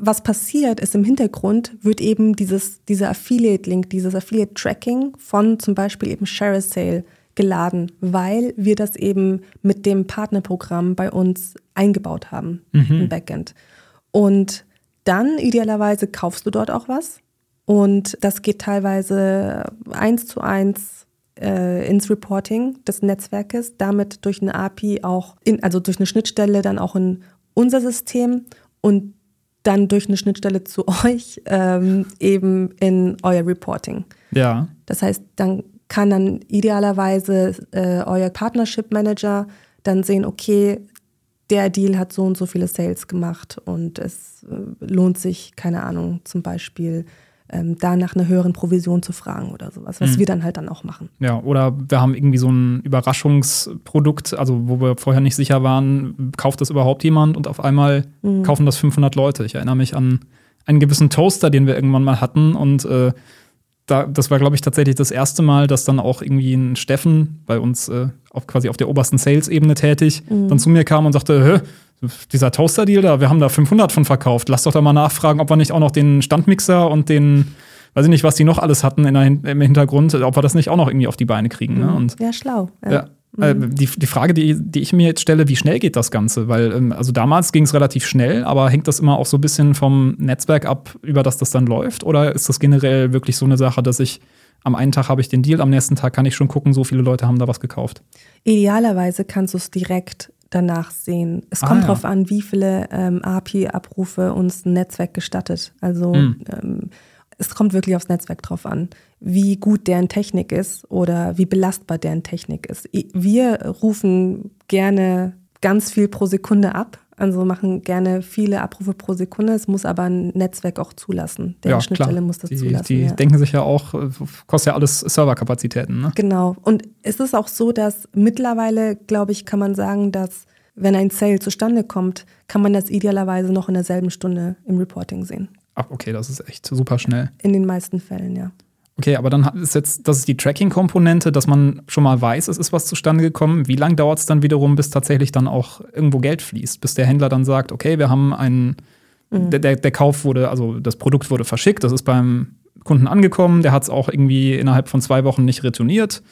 B: was passiert ist im Hintergrund, wird eben dieses, dieser Affiliate-Link, dieses Affiliate-Tracking von zum Beispiel eben Share Sale geladen, weil wir das eben mit dem Partnerprogramm bei uns eingebaut haben mhm. im Backend. Und dann idealerweise kaufst du dort auch was. Und das geht teilweise eins zu eins äh, ins Reporting des Netzwerkes, damit durch eine API auch, in, also durch eine Schnittstelle dann auch in unser System und dann durch eine Schnittstelle zu euch ähm, eben in euer Reporting.
A: Ja.
B: Das heißt, dann kann dann idealerweise äh, euer Partnership Manager dann sehen, okay, der Deal hat so und so viele Sales gemacht und es äh, lohnt sich, keine Ahnung, zum Beispiel ähm, da nach einer höheren Provision zu fragen oder sowas, was mhm. wir dann halt dann auch machen.
A: Ja, oder wir haben irgendwie so ein Überraschungsprodukt, also wo wir vorher nicht sicher waren, kauft das überhaupt jemand und auf einmal mhm. kaufen das 500 Leute. Ich erinnere mich an einen gewissen Toaster, den wir irgendwann mal hatten und äh, da, das war, glaube ich, tatsächlich das erste Mal, dass dann auch irgendwie ein Steffen bei uns äh, auf, quasi auf der obersten Sales-Ebene tätig mhm. dann zu mir kam und sagte, Hä, dieser Toaster-Deal da, wir haben da 500 von verkauft. Lass doch da mal nachfragen, ob wir nicht auch noch den Standmixer und den, weiß ich nicht, was die noch alles hatten in der, im Hintergrund, ob wir das nicht auch noch irgendwie auf die Beine kriegen. Ne?
B: Mhm.
A: Und,
B: ja, schlau.
A: Ja. ja. Äh, mhm. die, die Frage, die, die ich mir jetzt stelle, wie schnell geht das Ganze? Weil, ähm, also damals ging es relativ schnell, aber hängt das immer auch so ein bisschen vom Netzwerk ab, über das das dann läuft? Oder ist das generell wirklich so eine Sache, dass ich am einen Tag habe ich den Deal, am nächsten Tag kann ich schon gucken, so viele Leute haben da was gekauft?
B: Idealerweise kannst du es direkt danach sehen. Es kommt ah, ja. darauf an, wie viele ähm, API-Abrufe uns ein Netzwerk gestattet. Also mhm. ähm, es kommt wirklich aufs Netzwerk drauf an, wie gut deren Technik ist oder wie belastbar deren Technik ist. Wir rufen gerne ganz viel pro Sekunde ab, also machen gerne viele Abrufe pro Sekunde. Es muss aber ein Netzwerk auch zulassen. Der ja, Schnittstelle klar. muss das
A: die,
B: zulassen.
A: Die ja. denken sich ja auch, kostet ja alles Serverkapazitäten. Ne?
B: Genau. Und es ist auch so, dass mittlerweile, glaube ich, kann man sagen, dass wenn ein Sale zustande kommt, kann man das idealerweise noch in derselben Stunde im Reporting sehen.
A: Ach, okay, das ist echt super schnell.
B: In den meisten Fällen, ja.
A: Okay, aber dann ist jetzt, das ist die Tracking-Komponente, dass man schon mal weiß, es ist was zustande gekommen. Wie lange dauert es dann wiederum, bis tatsächlich dann auch irgendwo Geld fließt? Bis der Händler dann sagt, okay, wir haben einen, mhm. der, der, der Kauf wurde, also das Produkt wurde verschickt, das ist beim Kunden angekommen, der hat es auch irgendwie innerhalb von zwei Wochen nicht retourniert.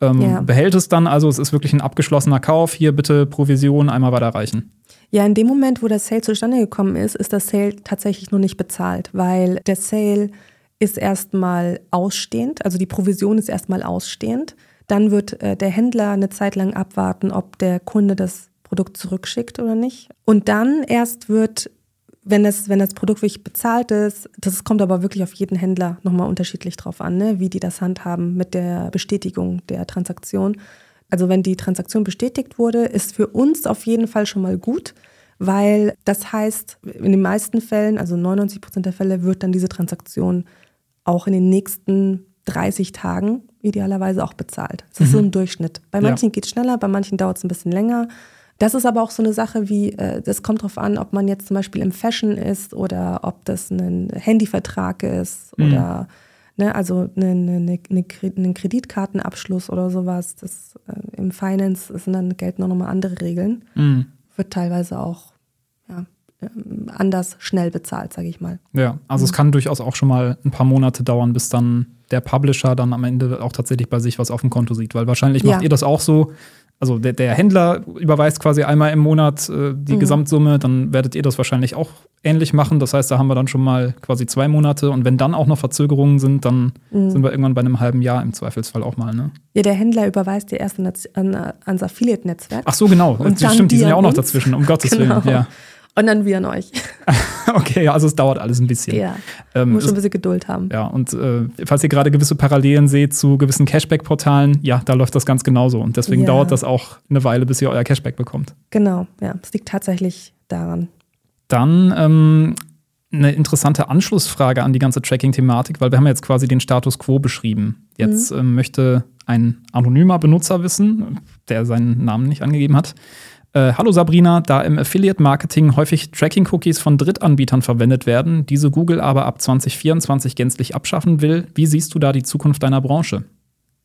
A: Ähm, ja. Behält es dann, also es ist wirklich ein abgeschlossener Kauf, hier bitte Provision einmal weiterreichen.
B: Ja, in dem Moment, wo das Sale zustande gekommen ist, ist das Sale tatsächlich nur nicht bezahlt, weil der Sale ist erstmal ausstehend, also die Provision ist erstmal ausstehend. Dann wird äh, der Händler eine Zeit lang abwarten, ob der Kunde das Produkt zurückschickt oder nicht. Und dann erst wird, wenn das, wenn das Produkt wirklich bezahlt ist, das kommt aber wirklich auf jeden Händler nochmal unterschiedlich drauf an, ne, wie die das handhaben mit der Bestätigung der Transaktion. Also wenn die Transaktion bestätigt wurde, ist für uns auf jeden Fall schon mal gut, weil das heißt, in den meisten Fällen, also 99 Prozent der Fälle, wird dann diese Transaktion auch in den nächsten 30 Tagen idealerweise auch bezahlt. Das ist mhm. so ein Durchschnitt. Bei manchen ja. geht es schneller, bei manchen dauert es ein bisschen länger. Das ist aber auch so eine Sache wie, äh, das kommt darauf an, ob man jetzt zum Beispiel im Fashion ist oder ob das ein Handyvertrag ist mhm. oder ne, also eine, eine, eine, einen Kreditkartenabschluss oder sowas. Das, äh, Im Finance sind dann gelten auch nochmal andere Regeln. Mhm. Wird teilweise auch anders schnell bezahlt, sage ich mal.
A: Ja, also mhm. es kann durchaus auch schon mal ein paar Monate dauern, bis dann der Publisher dann am Ende auch tatsächlich bei sich was auf dem Konto sieht, weil wahrscheinlich macht ja. ihr das auch so. Also der, der, Händler überweist quasi einmal im Monat äh, die mhm. Gesamtsumme, dann werdet ihr das wahrscheinlich auch ähnlich machen. Das heißt, da haben wir dann schon mal quasi zwei Monate und wenn dann auch noch Verzögerungen sind, dann mhm. sind wir irgendwann bei einem halben Jahr im Zweifelsfall auch mal. Ne?
B: Ja, der Händler überweist dir erst an, an, ans Affiliate-Netzwerk.
A: Ach so, genau. Und stimmt, die sind ja auch noch dazwischen, um Gottes genau. Willen. Ja.
B: Und dann wir an euch.
A: okay, also es dauert alles ein bisschen.
B: Ja, ähm, muss schon ein bisschen Geduld haben.
A: Ja, und äh, falls ihr gerade gewisse Parallelen seht zu gewissen Cashback-Portalen, ja, da läuft das ganz genauso. Und deswegen ja. dauert das auch eine Weile, bis ihr euer Cashback bekommt.
B: Genau, ja, es liegt tatsächlich daran.
A: Dann ähm, eine interessante Anschlussfrage an die ganze Tracking-Thematik, weil wir haben jetzt quasi den Status quo beschrieben. Jetzt mhm. ähm, möchte ein anonymer Benutzer wissen, der seinen Namen nicht angegeben hat, äh, hallo Sabrina, da im Affiliate-Marketing häufig Tracking-Cookies von Drittanbietern verwendet werden, diese Google aber ab 2024 gänzlich abschaffen will, wie siehst du da die Zukunft deiner Branche?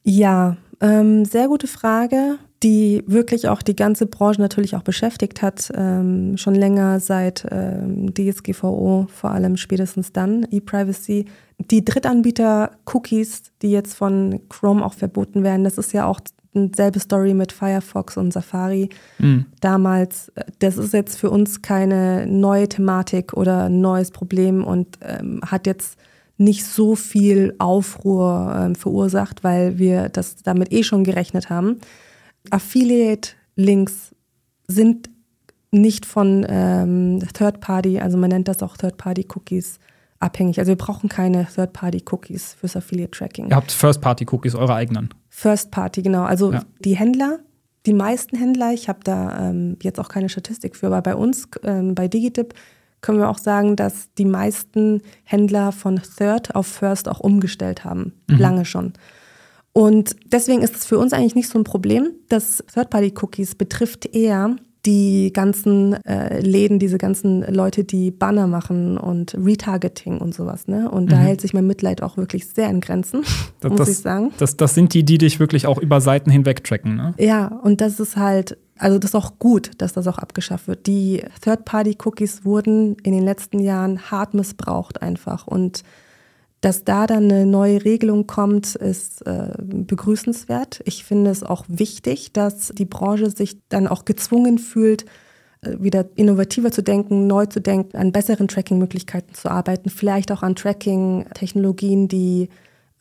B: Ja, ähm, sehr gute Frage, die wirklich auch die ganze Branche natürlich auch beschäftigt hat, ähm, schon länger seit ähm, DSGVO, vor allem spätestens dann, E-Privacy. Die Drittanbieter-Cookies, die jetzt von Chrome auch verboten werden, das ist ja auch selbe Story mit Firefox und Safari mhm. damals. Das ist jetzt für uns keine neue Thematik oder ein neues Problem und ähm, hat jetzt nicht so viel Aufruhr ähm, verursacht, weil wir das damit eh schon gerechnet haben. Affiliate-Links sind nicht von ähm, Third-Party, also man nennt das auch Third-Party-Cookies, abhängig. Also wir brauchen keine Third-Party-Cookies fürs Affiliate-Tracking.
A: Ihr habt First-Party-Cookies, eure eigenen.
B: First-Party, genau. Also ja. die Händler, die meisten Händler, ich habe da ähm, jetzt auch keine Statistik für, aber bei uns, ähm, bei Digitip, können wir auch sagen, dass die meisten Händler von Third auf First auch umgestellt haben. Mhm. Lange schon. Und deswegen ist es für uns eigentlich nicht so ein Problem. Das Third-Party-Cookies betrifft eher die ganzen äh, Läden, diese ganzen Leute, die Banner machen und Retargeting und sowas. Ne? Und mhm. da hält sich mein Mitleid auch wirklich sehr in Grenzen, das, muss ich sagen.
A: Das, das sind die, die dich wirklich auch über Seiten hinweg tracken. Ne?
B: Ja, und das ist halt, also das ist auch gut, dass das auch abgeschafft wird. Die Third-Party-Cookies wurden in den letzten Jahren hart missbraucht einfach und dass da dann eine neue Regelung kommt, ist äh, begrüßenswert. Ich finde es auch wichtig, dass die Branche sich dann auch gezwungen fühlt, äh, wieder innovativer zu denken, neu zu denken, an besseren Tracking-Möglichkeiten zu arbeiten, vielleicht auch an Tracking-Technologien, die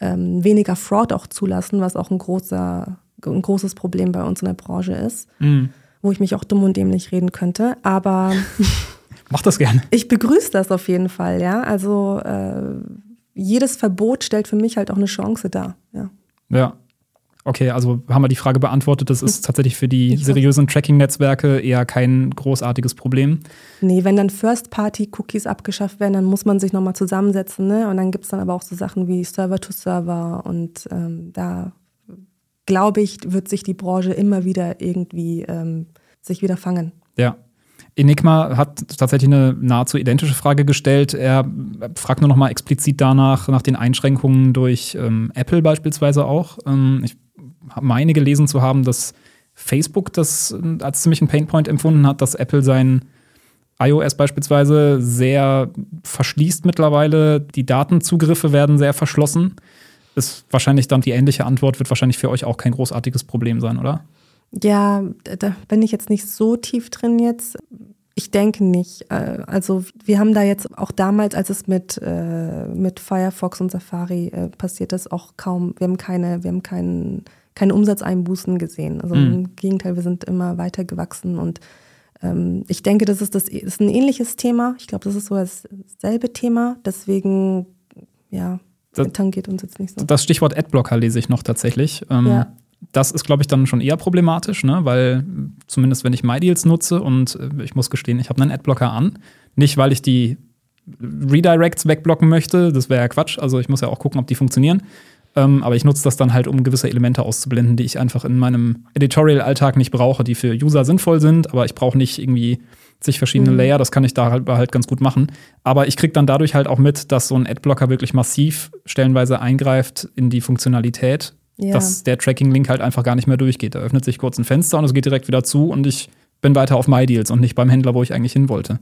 B: ähm, weniger Fraud auch zulassen, was auch ein, großer, ein großes Problem bei uns in der Branche ist, mhm. wo ich mich auch dumm und dämlich reden könnte. Aber
A: Mach das gerne.
B: Ich begrüße das auf jeden Fall, ja. Also äh, jedes Verbot stellt für mich halt auch eine Chance dar. Ja.
A: ja. Okay, also haben wir die Frage beantwortet. Das ist tatsächlich für die seriösen Tracking-Netzwerke eher kein großartiges Problem.
B: Nee, wenn dann First-Party-Cookies abgeschafft werden, dann muss man sich nochmal zusammensetzen. Ne? Und dann gibt es dann aber auch so Sachen wie Server-to-Server. -Server und ähm, da glaube ich, wird sich die Branche immer wieder irgendwie ähm, sich wieder fangen.
A: Ja, Enigma hat tatsächlich eine nahezu identische Frage gestellt. Er fragt nur noch mal explizit danach, nach den Einschränkungen durch ähm, Apple beispielsweise auch. Ähm, ich meine gelesen zu haben, dass Facebook das äh, als ziemlich ein Painpoint empfunden hat, dass Apple sein iOS beispielsweise sehr verschließt mittlerweile. Die Datenzugriffe werden sehr verschlossen. Ist wahrscheinlich dann die ähnliche Antwort, wird wahrscheinlich für euch auch kein großartiges Problem sein, oder?
B: Ja, da bin ich jetzt nicht so tief drin jetzt. Ich denke nicht. Äh, also wir haben da jetzt auch damals, als es mit, äh, mit Firefox und Safari äh, passiert ist, auch kaum, wir haben keine, wir haben keinen, keine Umsatzeinbußen gesehen. Also mhm. im Gegenteil, wir sind immer weiter gewachsen und ähm, ich denke, das ist, das ist ein ähnliches Thema. Ich glaube, das ist so dasselbe Thema. Deswegen, ja, das, tangiert uns jetzt nicht so.
A: Das Stichwort Adblocker lese ich noch tatsächlich. Ähm, ja das ist, glaube ich, dann schon eher problematisch, ne? weil zumindest wenn ich MyDeals nutze und äh, ich muss gestehen, ich habe einen Adblocker an, nicht weil ich die Redirects wegblocken möchte, das wäre ja Quatsch, also ich muss ja auch gucken, ob die funktionieren, ähm, aber ich nutze das dann halt, um gewisse Elemente auszublenden, die ich einfach in meinem Editorial-Alltag nicht brauche, die für User sinnvoll sind, aber ich brauche nicht irgendwie zig verschiedene mhm. Layer, das kann ich da halt, halt ganz gut machen. Aber ich kriege dann dadurch halt auch mit, dass so ein Adblocker wirklich massiv stellenweise eingreift in die Funktionalität ja. dass der Tracking-Link halt einfach gar nicht mehr durchgeht. Da öffnet sich kurz ein Fenster und es geht direkt wieder zu und ich bin weiter auf MyDeals und nicht beim Händler, wo ich eigentlich hin wollte.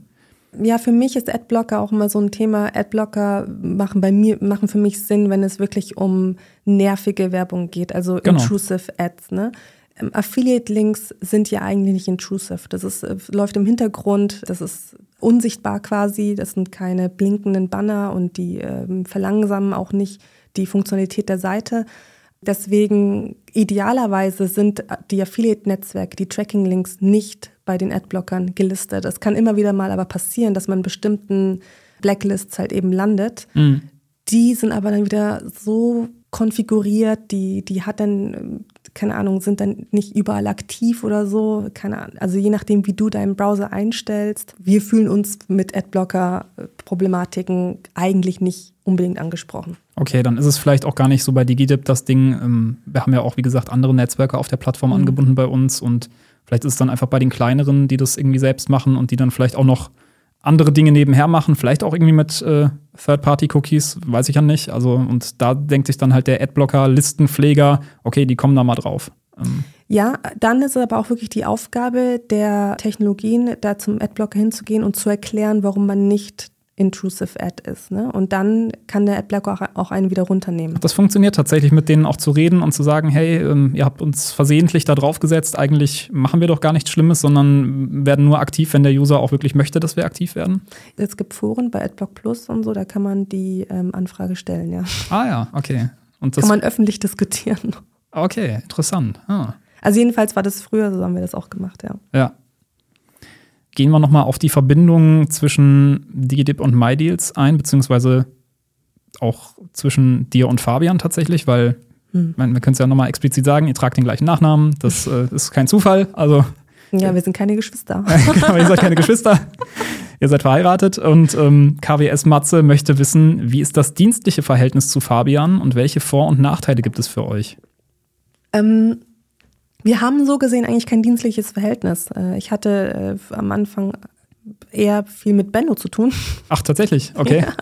B: Ja, für mich ist Adblocker auch immer so ein Thema. Adblocker machen bei mir machen für mich Sinn, wenn es wirklich um nervige Werbung geht, also genau. intrusive Ads. Ne? Ähm, Affiliate-Links sind ja eigentlich nicht intrusive. Das ist, äh, läuft im Hintergrund, das ist unsichtbar quasi, das sind keine blinkenden Banner und die äh, verlangsamen auch nicht die Funktionalität der Seite. Deswegen idealerweise sind die Affiliate-Netzwerke, die Tracking-Links nicht bei den Adblockern gelistet. Es kann immer wieder mal aber passieren, dass man bestimmten Blacklists halt eben landet. Mhm. Die sind aber dann wieder so konfiguriert, die, die hat dann, keine Ahnung, sind dann nicht überall aktiv oder so. Keine Ahnung. Also je nachdem, wie du deinen Browser einstellst. Wir fühlen uns mit Adblocker-Problematiken eigentlich nicht unbedingt angesprochen.
A: Okay, dann ist es vielleicht auch gar nicht so bei DigiDip das Ding. Ähm, wir haben ja auch, wie gesagt, andere Netzwerke auf der Plattform mhm. angebunden bei uns und vielleicht ist es dann einfach bei den kleineren, die das irgendwie selbst machen und die dann vielleicht auch noch andere Dinge nebenher machen, vielleicht auch irgendwie mit äh, Third-Party-Cookies, weiß ich ja nicht. Also, und da denkt sich dann halt der Adblocker, Listenpfleger, okay, die kommen da mal drauf.
B: Ähm. Ja, dann ist es aber auch wirklich die Aufgabe der Technologien, da zum Adblocker hinzugehen und zu erklären, warum man nicht intrusive Ad ist. Ne? Und dann kann der Adblocker auch, auch einen wieder runternehmen.
A: Das funktioniert tatsächlich, mit denen auch zu reden und zu sagen, hey, ähm, ihr habt uns versehentlich da drauf gesetzt, eigentlich machen wir doch gar nichts Schlimmes, sondern werden nur aktiv, wenn der User auch wirklich möchte, dass wir aktiv werden.
B: Es gibt Foren bei Adblock Plus und so, da kann man die ähm, Anfrage stellen, ja.
A: Ah ja, okay.
B: Und das kann man öffentlich diskutieren.
A: Okay, interessant. Ah.
B: Also jedenfalls war das früher, so haben wir das auch gemacht, ja.
A: Ja. Gehen wir nochmal auf die Verbindung zwischen Digidip und MyDeals ein, beziehungsweise auch zwischen dir und Fabian tatsächlich, weil hm. man, wir können es ja nochmal explizit sagen, ihr tragt den gleichen Nachnamen, das äh, ist kein Zufall. Also,
B: ja, wir sind keine Geschwister.
A: genau, ihr seid keine Geschwister. Ihr seid verheiratet und ähm, KWS Matze möchte wissen, wie ist das dienstliche Verhältnis zu Fabian und welche Vor- und Nachteile gibt es für euch?
B: Ähm, wir haben so gesehen eigentlich kein dienstliches Verhältnis. Äh, ich hatte äh, am Anfang eher viel mit Benno zu tun.
A: Ach, tatsächlich? Okay. Ja.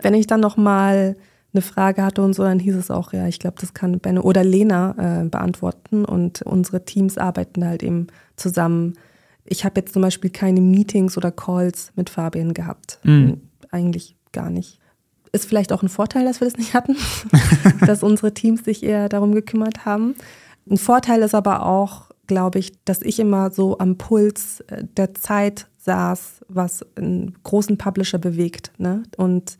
B: Wenn ich dann noch mal eine Frage hatte und so, dann hieß es auch, ja, ich glaube, das kann Benno oder Lena äh, beantworten und unsere Teams arbeiten halt eben zusammen. Ich habe jetzt zum Beispiel keine Meetings oder Calls mit Fabian gehabt. Mhm. Eigentlich gar nicht. Ist vielleicht auch ein Vorteil, dass wir das nicht hatten, dass unsere Teams sich eher darum gekümmert haben. Ein Vorteil ist aber auch, glaube ich, dass ich immer so am Puls äh, der Zeit saß, was einen großen Publisher bewegt. Ne? Und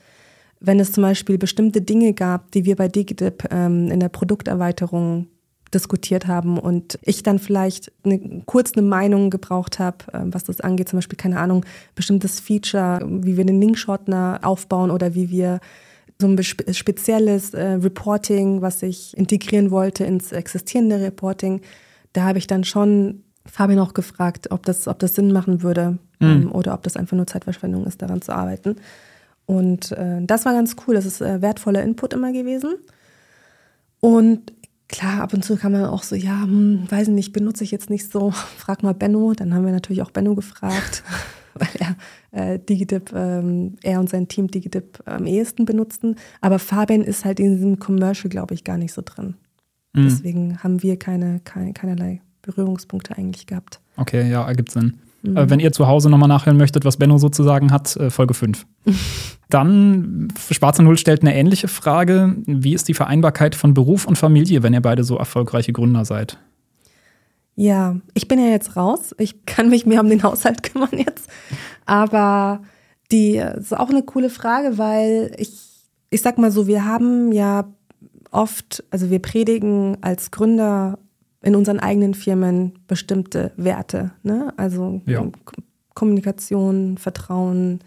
B: wenn es zum Beispiel bestimmte Dinge gab, die wir bei Digidip ähm, in der Produkterweiterung diskutiert haben und ich dann vielleicht eine, kurz eine Meinung gebraucht habe, äh, was das angeht, zum Beispiel, keine Ahnung, bestimmtes Feature, wie wir den Linkshortener aufbauen oder wie wir so ein spezielles äh, Reporting, was ich integrieren wollte ins existierende Reporting. Da habe ich dann schon Fabian auch gefragt, ob das, ob das Sinn machen würde mhm. ähm, oder ob das einfach nur Zeitverschwendung ist, daran zu arbeiten. Und äh, das war ganz cool. Das ist äh, wertvoller Input immer gewesen. Und klar, ab und zu kann man auch so, ja, hm, weiß ich nicht, benutze ich jetzt nicht so. Frag mal Benno. Dann haben wir natürlich auch Benno gefragt. weil er äh, Digidip, ähm, er und sein Team Digidip am ehesten benutzten. Aber Fabian ist halt in diesem Commercial, glaube ich, gar nicht so drin. Mhm. Deswegen haben wir keine, keine, keinerlei Berührungspunkte eigentlich gehabt.
A: Okay, ja, ergibt Sinn. Mhm. Wenn ihr zu Hause nochmal nachhören möchtet, was Benno sozusagen hat, äh, Folge 5. Dann, Schwarze Null stellt eine ähnliche Frage. Wie ist die Vereinbarkeit von Beruf und Familie, wenn ihr beide so erfolgreiche Gründer seid?
B: Ja, ich bin ja jetzt raus. Ich kann mich mehr um den Haushalt kümmern jetzt. Aber die ist auch eine coole Frage, weil ich, ich sag mal so, wir haben ja oft, also wir predigen als Gründer in unseren eigenen Firmen bestimmte Werte. Ne? Also ja. Kommunikation, Vertrauen,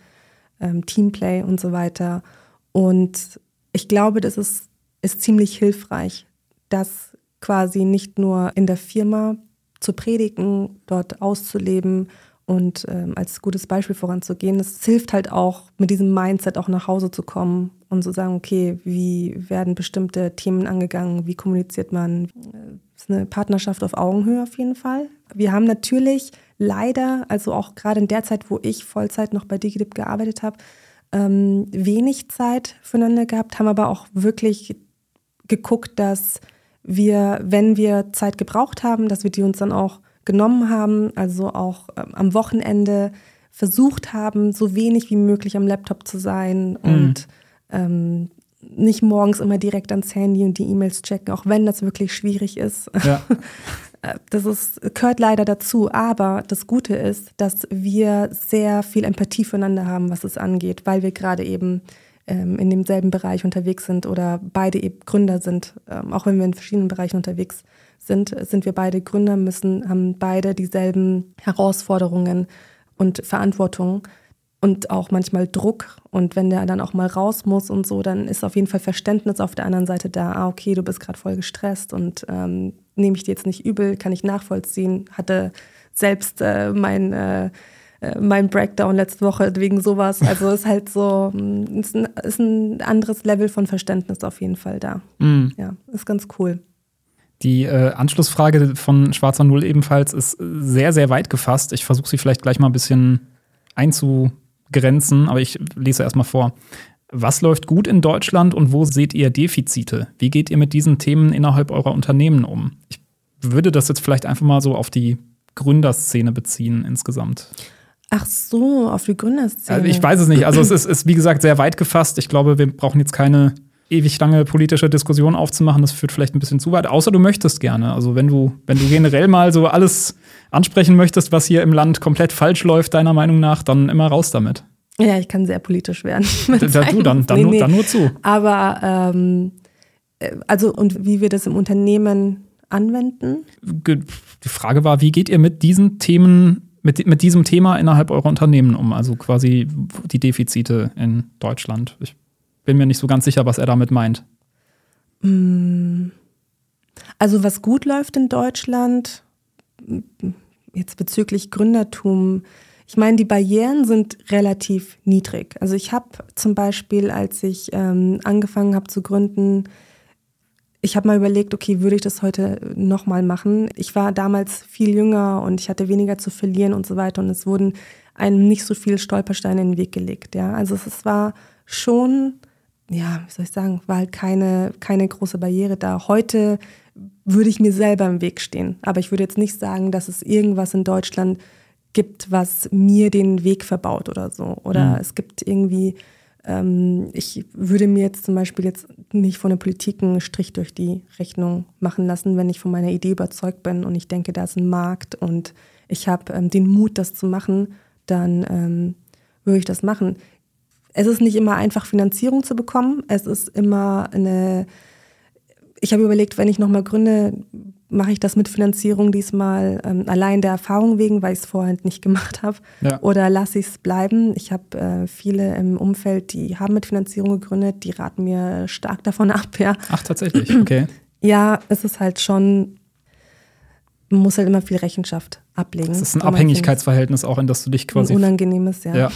B: ähm, Teamplay und so weiter. Und ich glaube, das ist, ist ziemlich hilfreich, das quasi nicht nur in der Firma zu predigen, dort auszuleben und ähm, als gutes Beispiel voranzugehen. Es hilft halt auch, mit diesem Mindset auch nach Hause zu kommen und zu sagen, okay, wie werden bestimmte Themen angegangen, wie kommuniziert man. Es ist eine Partnerschaft auf Augenhöhe auf jeden Fall. Wir haben natürlich leider, also auch gerade in der Zeit, wo ich Vollzeit noch bei Digidip gearbeitet habe, ähm, wenig Zeit füreinander gehabt, haben aber auch wirklich geguckt, dass wir, wenn wir Zeit gebraucht haben, dass wir die uns dann auch genommen haben, also auch ähm, am Wochenende versucht haben, so wenig wie möglich am Laptop zu sein mhm. und ähm, nicht morgens immer direkt ans Handy und die E-Mails checken, auch wenn das wirklich schwierig ist. Ja. Das ist, gehört leider dazu. Aber das Gute ist, dass wir sehr viel Empathie füreinander haben, was es angeht, weil wir gerade eben ähm, in demselben Bereich unterwegs sind oder beide eben Gründer sind, ähm, auch wenn wir in verschiedenen Bereichen unterwegs sind, sind wir beide Gründer, müssen, haben beide dieselben Herausforderungen und Verantwortung und auch manchmal Druck. Und wenn der dann auch mal raus muss und so, dann ist auf jeden Fall Verständnis auf der anderen Seite da. Ah, okay, du bist gerade voll gestresst und ähm, nehme ich dir jetzt nicht übel, kann ich nachvollziehen. Hatte selbst äh, mein äh, mein Breakdown letzte Woche wegen sowas. Also ist halt so, mm, ist ein, ist ein anderes Level von Verständnis auf jeden Fall da. Mm. Ja, ist ganz cool.
A: Die äh, Anschlussfrage von Schwarzer Null ebenfalls ist sehr, sehr weit gefasst. Ich versuche sie vielleicht gleich mal ein bisschen einzugrenzen, aber ich lese erstmal vor. Was läuft gut in Deutschland und wo seht ihr Defizite? Wie geht ihr mit diesen Themen innerhalb eurer Unternehmen um? Ich würde das jetzt vielleicht einfach mal so auf die Gründerszene beziehen insgesamt.
B: Ach so, auf die Gründerszene.
A: Also ich weiß es nicht. Also es ist, ist, wie gesagt, sehr weit gefasst. Ich glaube, wir brauchen jetzt keine ewig lange politische Diskussion aufzumachen. Das führt vielleicht ein bisschen zu weit. Außer du möchtest gerne. Also wenn du, wenn du generell mal so alles ansprechen möchtest, was hier im Land komplett falsch läuft, deiner Meinung nach, dann immer raus damit.
B: Ja, ich kann sehr politisch werden.
A: Da, du dann, dann, nee, nur, nee. dann nur zu.
B: Aber ähm, äh, also und wie wir das im Unternehmen anwenden?
A: Die Frage war, wie geht ihr mit diesen Themen, mit, mit diesem Thema innerhalb eurer Unternehmen um? Also quasi die Defizite in Deutschland. Ich bin mir nicht so ganz sicher, was er damit meint.
B: Mm. Also was gut läuft in Deutschland, jetzt bezüglich Gründertum, ich meine, die Barrieren sind relativ niedrig. Also ich habe zum Beispiel, als ich ähm, angefangen habe zu gründen, ich habe mal überlegt, okay, würde ich das heute nochmal machen? Ich war damals viel jünger und ich hatte weniger zu verlieren und so weiter und es wurden einem nicht so viel Stolpersteine in den Weg gelegt. Ja, also es war schon, ja, wie soll ich sagen, war halt keine, keine große Barriere da. Heute würde ich mir selber im Weg stehen, aber ich würde jetzt nicht sagen, dass es irgendwas in Deutschland gibt, was mir den Weg verbaut oder so. Oder mhm. es gibt irgendwie, ähm, ich würde mir jetzt zum Beispiel jetzt nicht von der Politik einen Strich durch die Rechnung machen lassen, wenn ich von meiner Idee überzeugt bin und ich denke, da ist ein Markt und ich habe ähm, den Mut, das zu machen, dann ähm, würde ich das machen. Es ist nicht immer einfach, Finanzierung zu bekommen. Es ist immer eine ich habe überlegt, wenn ich nochmal gründe, mache ich das mit Finanzierung diesmal ähm, allein der Erfahrung wegen, weil ich es vorher nicht gemacht habe. Ja. Oder lasse ich es bleiben? Ich habe äh, viele im Umfeld, die haben mit Finanzierung gegründet, die raten mir stark davon ab. Ja.
A: Ach, tatsächlich, okay.
B: ja, es ist halt schon, man muss halt immer viel Rechenschaft ablegen.
A: Es ist ein Abhängigkeitsverhältnis auch, in das du dich quasi.
B: Ein unangenehmes, ja. ja.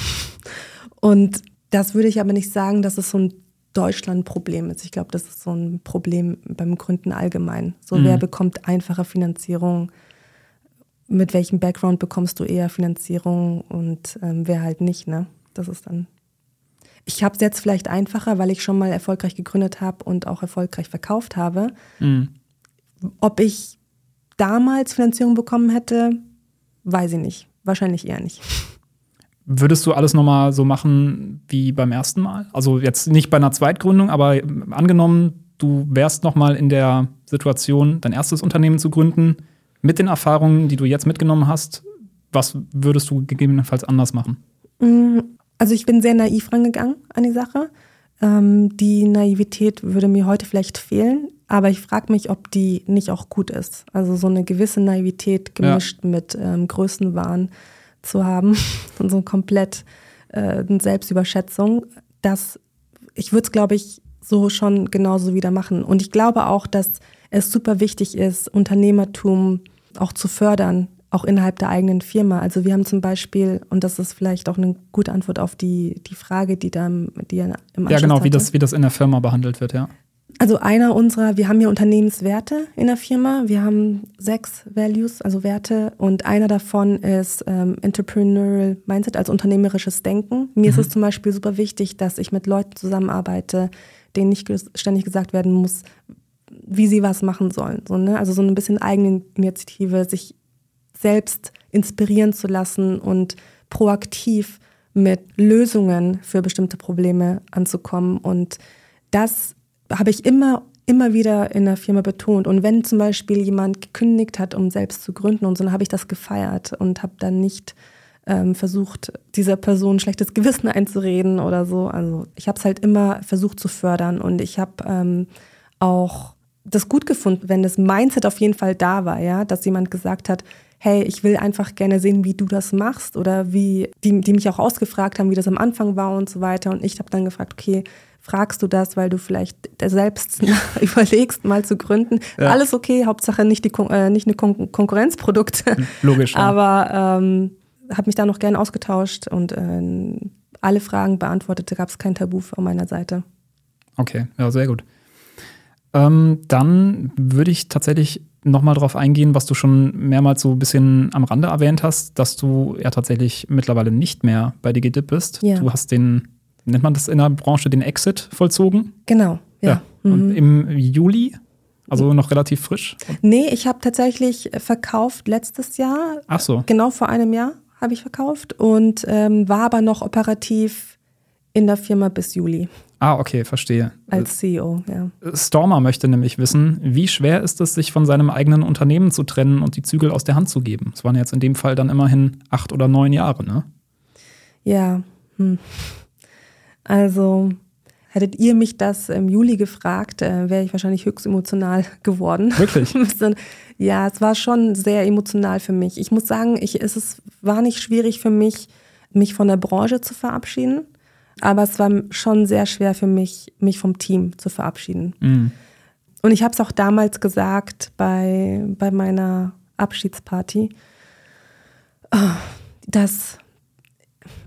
B: Und das würde ich aber nicht sagen, dass es so ein Deutschland-Problem ist. Ich glaube, das ist so ein Problem beim Gründen allgemein. So, mhm. wer bekommt einfache Finanzierung? Mit welchem Background bekommst du eher Finanzierung und ähm, wer halt nicht, ne? Das ist dann. Ich habe es jetzt vielleicht einfacher, weil ich schon mal erfolgreich gegründet habe und auch erfolgreich verkauft habe. Mhm. Ob ich damals Finanzierung bekommen hätte, weiß ich nicht. Wahrscheinlich eher nicht.
A: Würdest du alles nochmal so machen wie beim ersten Mal? Also jetzt nicht bei einer Zweitgründung, aber angenommen, du wärst nochmal in der Situation, dein erstes Unternehmen zu gründen, mit den Erfahrungen, die du jetzt mitgenommen hast, was würdest du gegebenenfalls anders machen?
B: Mm, also ich bin sehr naiv rangegangen an die Sache. Ähm, die Naivität würde mir heute vielleicht fehlen, aber ich frage mich, ob die nicht auch gut ist. Also so eine gewisse Naivität gemischt ja. mit ähm, Größenwahn zu haben und so komplett äh, eine Selbstüberschätzung, dass ich würde es, glaube ich, so schon genauso wieder machen. Und ich glaube auch, dass es super wichtig ist, Unternehmertum auch zu fördern, auch innerhalb der eigenen Firma. Also wir haben zum Beispiel, und das ist vielleicht auch eine gute Antwort auf die, die Frage, die da die im
A: Anschluss Ja, genau, wie das, wie das in der Firma behandelt wird, ja.
B: Also einer unserer, wir haben hier Unternehmenswerte in der Firma. Wir haben sechs Values, also Werte, und einer davon ist ähm, Entrepreneurial Mindset, also unternehmerisches Denken. Mir mhm. ist es zum Beispiel super wichtig, dass ich mit Leuten zusammenarbeite, denen nicht ständig gesagt werden muss, wie sie was machen sollen. So, ne? Also so ein bisschen eigene Initiative, sich selbst inspirieren zu lassen und proaktiv mit Lösungen für bestimmte Probleme anzukommen. Und das habe ich immer, immer wieder in der Firma betont. Und wenn zum Beispiel jemand gekündigt hat, um selbst zu gründen und so, dann habe ich das gefeiert und habe dann nicht ähm, versucht, dieser Person schlechtes Gewissen einzureden oder so. Also ich habe es halt immer versucht zu fördern und ich habe ähm, auch das gut gefunden, wenn das Mindset auf jeden Fall da war, ja, dass jemand gesagt hat, hey, ich will einfach gerne sehen, wie du das machst oder wie die, die mich auch ausgefragt haben, wie das am Anfang war und so weiter. Und ich habe dann gefragt, okay, fragst du das, weil du vielleicht selbst überlegst, mal zu gründen. Ja. Alles okay, Hauptsache nicht, die, äh, nicht eine Kon Konkurrenzprodukte.
A: Logisch. Ja.
B: Aber ähm, habe mich da noch gern ausgetauscht und äh, alle Fragen beantwortet. Da gab es kein Tabu von meiner Seite.
A: Okay, ja, sehr gut. Ähm, dann würde ich tatsächlich nochmal darauf eingehen, was du schon mehrmals so ein bisschen am Rande erwähnt hast, dass du ja tatsächlich mittlerweile nicht mehr bei DigiDip bist. Ja. Du hast den nennt man das in der Branche, den Exit vollzogen.
B: Genau, ja.
A: ja. Mhm. Im Juli, also noch relativ frisch.
B: Nee, ich habe tatsächlich verkauft letztes Jahr.
A: Ach so.
B: Genau vor einem Jahr habe ich verkauft und ähm, war aber noch operativ in der Firma bis Juli.
A: Ah, okay, verstehe.
B: Als CEO, ja.
A: Stormer möchte nämlich wissen, wie schwer ist es, sich von seinem eigenen Unternehmen zu trennen und die Zügel aus der Hand zu geben? Es waren jetzt in dem Fall dann immerhin acht oder neun Jahre, ne?
B: Ja, hm. Also hättet ihr mich das im Juli gefragt, äh, wäre ich wahrscheinlich höchst emotional geworden.
A: Wirklich?
B: ja, es war schon sehr emotional für mich. Ich muss sagen, ich, es ist, war nicht schwierig für mich, mich von der Branche zu verabschieden. Aber es war schon sehr schwer für mich, mich vom Team zu verabschieden. Mhm. Und ich habe es auch damals gesagt bei, bei meiner Abschiedsparty, dass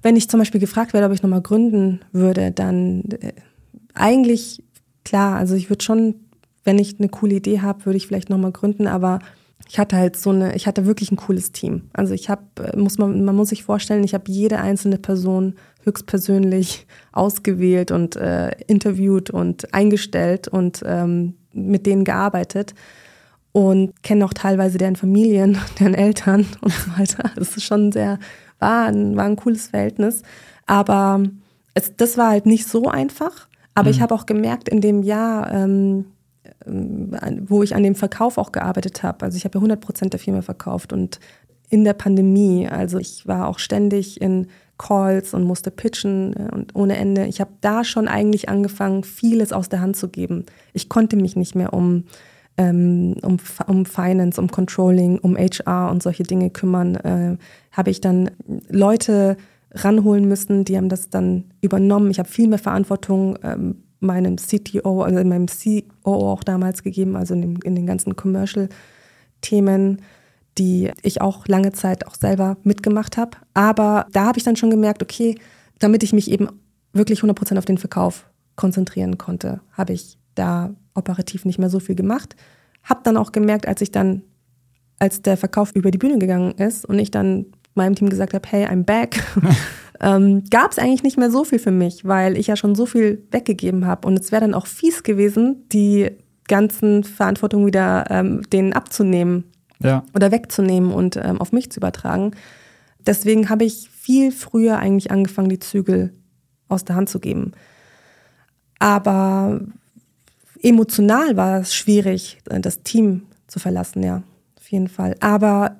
B: wenn ich zum Beispiel gefragt werde, ob ich nochmal gründen würde, dann äh, eigentlich klar, also ich würde schon, wenn ich eine coole Idee habe, würde ich vielleicht nochmal gründen, aber ich hatte halt so eine, ich hatte wirklich ein cooles Team. Also ich habe, äh, muss man, man muss sich vorstellen, ich habe jede einzelne Person höchstpersönlich ausgewählt und äh, interviewt und eingestellt und ähm, mit denen gearbeitet und kenne auch teilweise deren Familien, deren Eltern und so weiter. Das ist schon sehr, war ein, war ein cooles Verhältnis. Aber es, das war halt nicht so einfach. Aber mhm. ich habe auch gemerkt, in dem Jahr, ähm, äh, wo ich an dem Verkauf auch gearbeitet habe, also ich habe ja 100 Prozent der Firma verkauft und in der Pandemie, also ich war auch ständig in Calls und musste pitchen äh, und ohne Ende. Ich habe da schon eigentlich angefangen, vieles aus der Hand zu geben. Ich konnte mich nicht mehr um, ähm, um, um Finance, um Controlling, um HR und solche Dinge kümmern. Äh, habe ich dann Leute ranholen müssen, die haben das dann übernommen. Ich habe viel mehr Verantwortung ähm, meinem CTO, also meinem COO auch damals gegeben, also in, dem, in den ganzen Commercial-Themen die ich auch lange Zeit auch selber mitgemacht habe. Aber da habe ich dann schon gemerkt, okay, damit ich mich eben wirklich 100% auf den Verkauf konzentrieren konnte, habe ich da operativ nicht mehr so viel gemacht. Habe dann auch gemerkt, als ich dann, als der Verkauf über die Bühne gegangen ist und ich dann meinem Team gesagt habe, hey, I'm back, ähm, gab es eigentlich nicht mehr so viel für mich, weil ich ja schon so viel weggegeben habe. Und es wäre dann auch fies gewesen, die ganzen Verantwortung wieder ähm, denen abzunehmen
A: ja.
B: oder wegzunehmen und ähm, auf mich zu übertragen. Deswegen habe ich viel früher eigentlich angefangen, die Zügel aus der Hand zu geben. Aber emotional war es schwierig, äh, das Team zu verlassen, ja, auf jeden Fall. Aber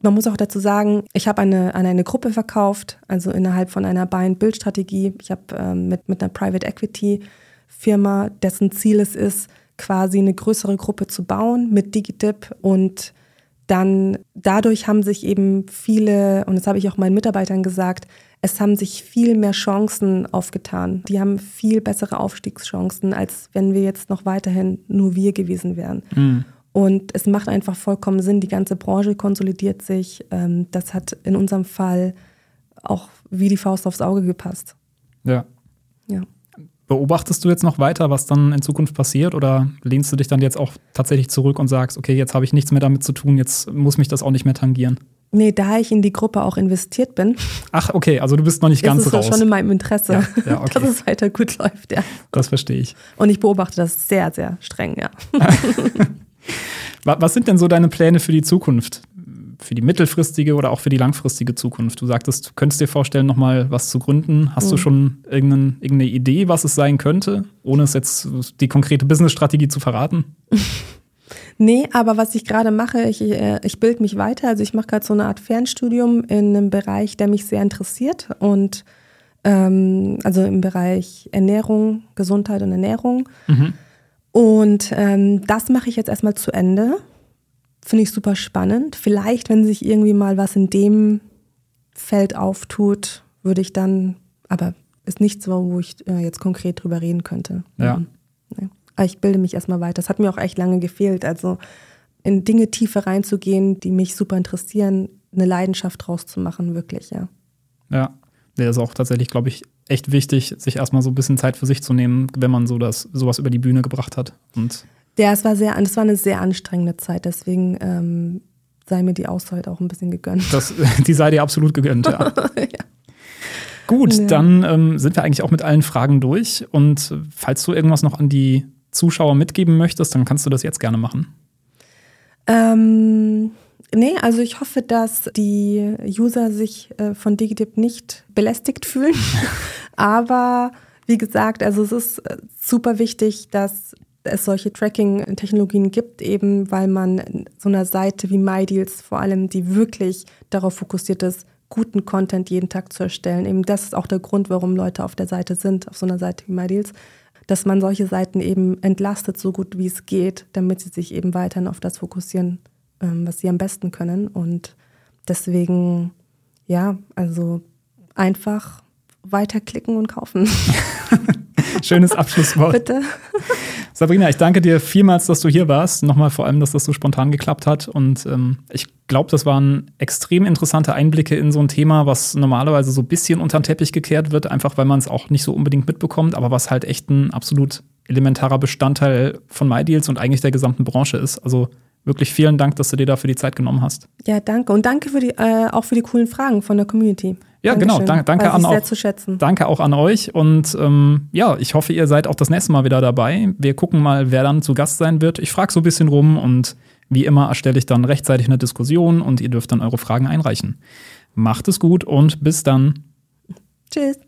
B: man muss auch dazu sagen, ich habe eine, an eine Gruppe verkauft, also innerhalb von einer Buy-and-Build-Strategie. Ich habe ähm, mit, mit einer Private Equity-Firma, dessen Ziel es ist, quasi eine größere Gruppe zu bauen mit DigiDip und dann dadurch haben sich eben viele, und das habe ich auch meinen Mitarbeitern gesagt, es haben sich viel mehr Chancen aufgetan. Die haben viel bessere Aufstiegschancen, als wenn wir jetzt noch weiterhin nur wir gewesen wären. Mhm. Und es macht einfach vollkommen Sinn, die ganze Branche konsolidiert sich. Ähm, das hat in unserem Fall auch wie die Faust aufs Auge gepasst.
A: Ja.
B: Ja.
A: Beobachtest du jetzt noch weiter, was dann in Zukunft passiert oder lehnst du dich dann jetzt auch tatsächlich zurück und sagst, okay, jetzt habe ich nichts mehr damit zu tun, jetzt muss mich das auch nicht mehr tangieren?
B: Nee, da ich in die Gruppe auch investiert bin.
A: Ach, okay, also du bist noch nicht ganz raus.
B: Das ist schon in meinem Interesse, ja, ja, okay. dass es weiter gut läuft, ja.
A: Das verstehe ich.
B: Und ich beobachte das sehr, sehr streng, ja.
A: was sind denn so deine Pläne für die Zukunft? Für die mittelfristige oder auch für die langfristige Zukunft? Du sagtest, du könntest dir vorstellen, nochmal was zu gründen. Hast mhm. du schon irgendeine Idee, was es sein könnte, ohne es jetzt die konkrete Business-Strategie zu verraten?
B: Nee, aber was ich gerade mache, ich, äh, ich bilde mich weiter. Also ich mache gerade so eine Art Fernstudium in einem Bereich, der mich sehr interessiert. Und ähm, also im Bereich Ernährung, Gesundheit und Ernährung. Mhm. Und ähm, das mache ich jetzt erstmal zu Ende. Finde ich super spannend. Vielleicht, wenn sich irgendwie mal was in dem Feld auftut, würde ich dann, aber ist nichts, so, wo ich äh, jetzt konkret drüber reden könnte.
A: Ja.
B: Nee. Aber ich bilde mich erstmal weiter. Das hat mir auch echt lange gefehlt. Also in Dinge tiefer reinzugehen, die mich super interessieren, eine Leidenschaft draus zu machen, wirklich, ja.
A: Ja, der ist auch tatsächlich, glaube ich, echt wichtig, sich erstmal so ein bisschen Zeit für sich zu nehmen, wenn man so das, sowas über die Bühne gebracht hat. Und
B: ja, es war sehr, es war eine sehr anstrengende Zeit, deswegen ähm, sei mir die Auszeit auch ein bisschen gegönnt.
A: Das, die sei dir absolut gegönnt, ja. ja. Gut, ja. dann ähm, sind wir eigentlich auch mit allen Fragen durch. Und falls du irgendwas noch an die Zuschauer mitgeben möchtest, dann kannst du das jetzt gerne machen.
B: Ähm, Nee, also ich hoffe, dass die User sich äh, von Digidip nicht belästigt fühlen. Aber wie gesagt, also es ist äh, super wichtig, dass es solche Tracking-Technologien gibt, eben weil man so einer Seite wie MyDeals vor allem, die wirklich darauf fokussiert ist, guten Content jeden Tag zu erstellen. Eben das ist auch der Grund, warum Leute auf der Seite sind, auf so einer Seite wie MyDeals, dass man solche Seiten eben entlastet, so gut wie es geht, damit sie sich eben weiterhin auf das fokussieren ähm, was sie am besten können. Und deswegen, ja, also einfach weiterklicken und kaufen.
A: Schönes Abschlusswort.
B: Bitte.
A: Sabrina, ich danke dir vielmals, dass du hier warst. Nochmal vor allem, dass das so spontan geklappt hat. Und ähm, ich glaube, das waren extrem interessante Einblicke in so ein Thema, was normalerweise so ein bisschen unter den Teppich gekehrt wird, einfach weil man es auch nicht so unbedingt mitbekommt, aber was halt echt ein absolut elementarer Bestandteil von MyDeals und eigentlich der gesamten Branche ist. Also wirklich vielen Dank, dass du dir dafür die Zeit genommen hast.
B: Ja, danke. Und danke für die, äh, auch für die coolen Fragen von der Community.
A: Ja, genau. Dankeschön. genau. Dank, danke, an
B: auch, zu schätzen.
A: danke auch an euch. Und ähm, ja, ich hoffe, ihr seid auch das nächste Mal wieder dabei. Wir gucken mal, wer dann zu Gast sein wird. Ich frage so ein bisschen rum und wie immer erstelle ich dann rechtzeitig eine Diskussion und ihr dürft dann eure Fragen einreichen. Macht es gut und bis dann.
B: Tschüss.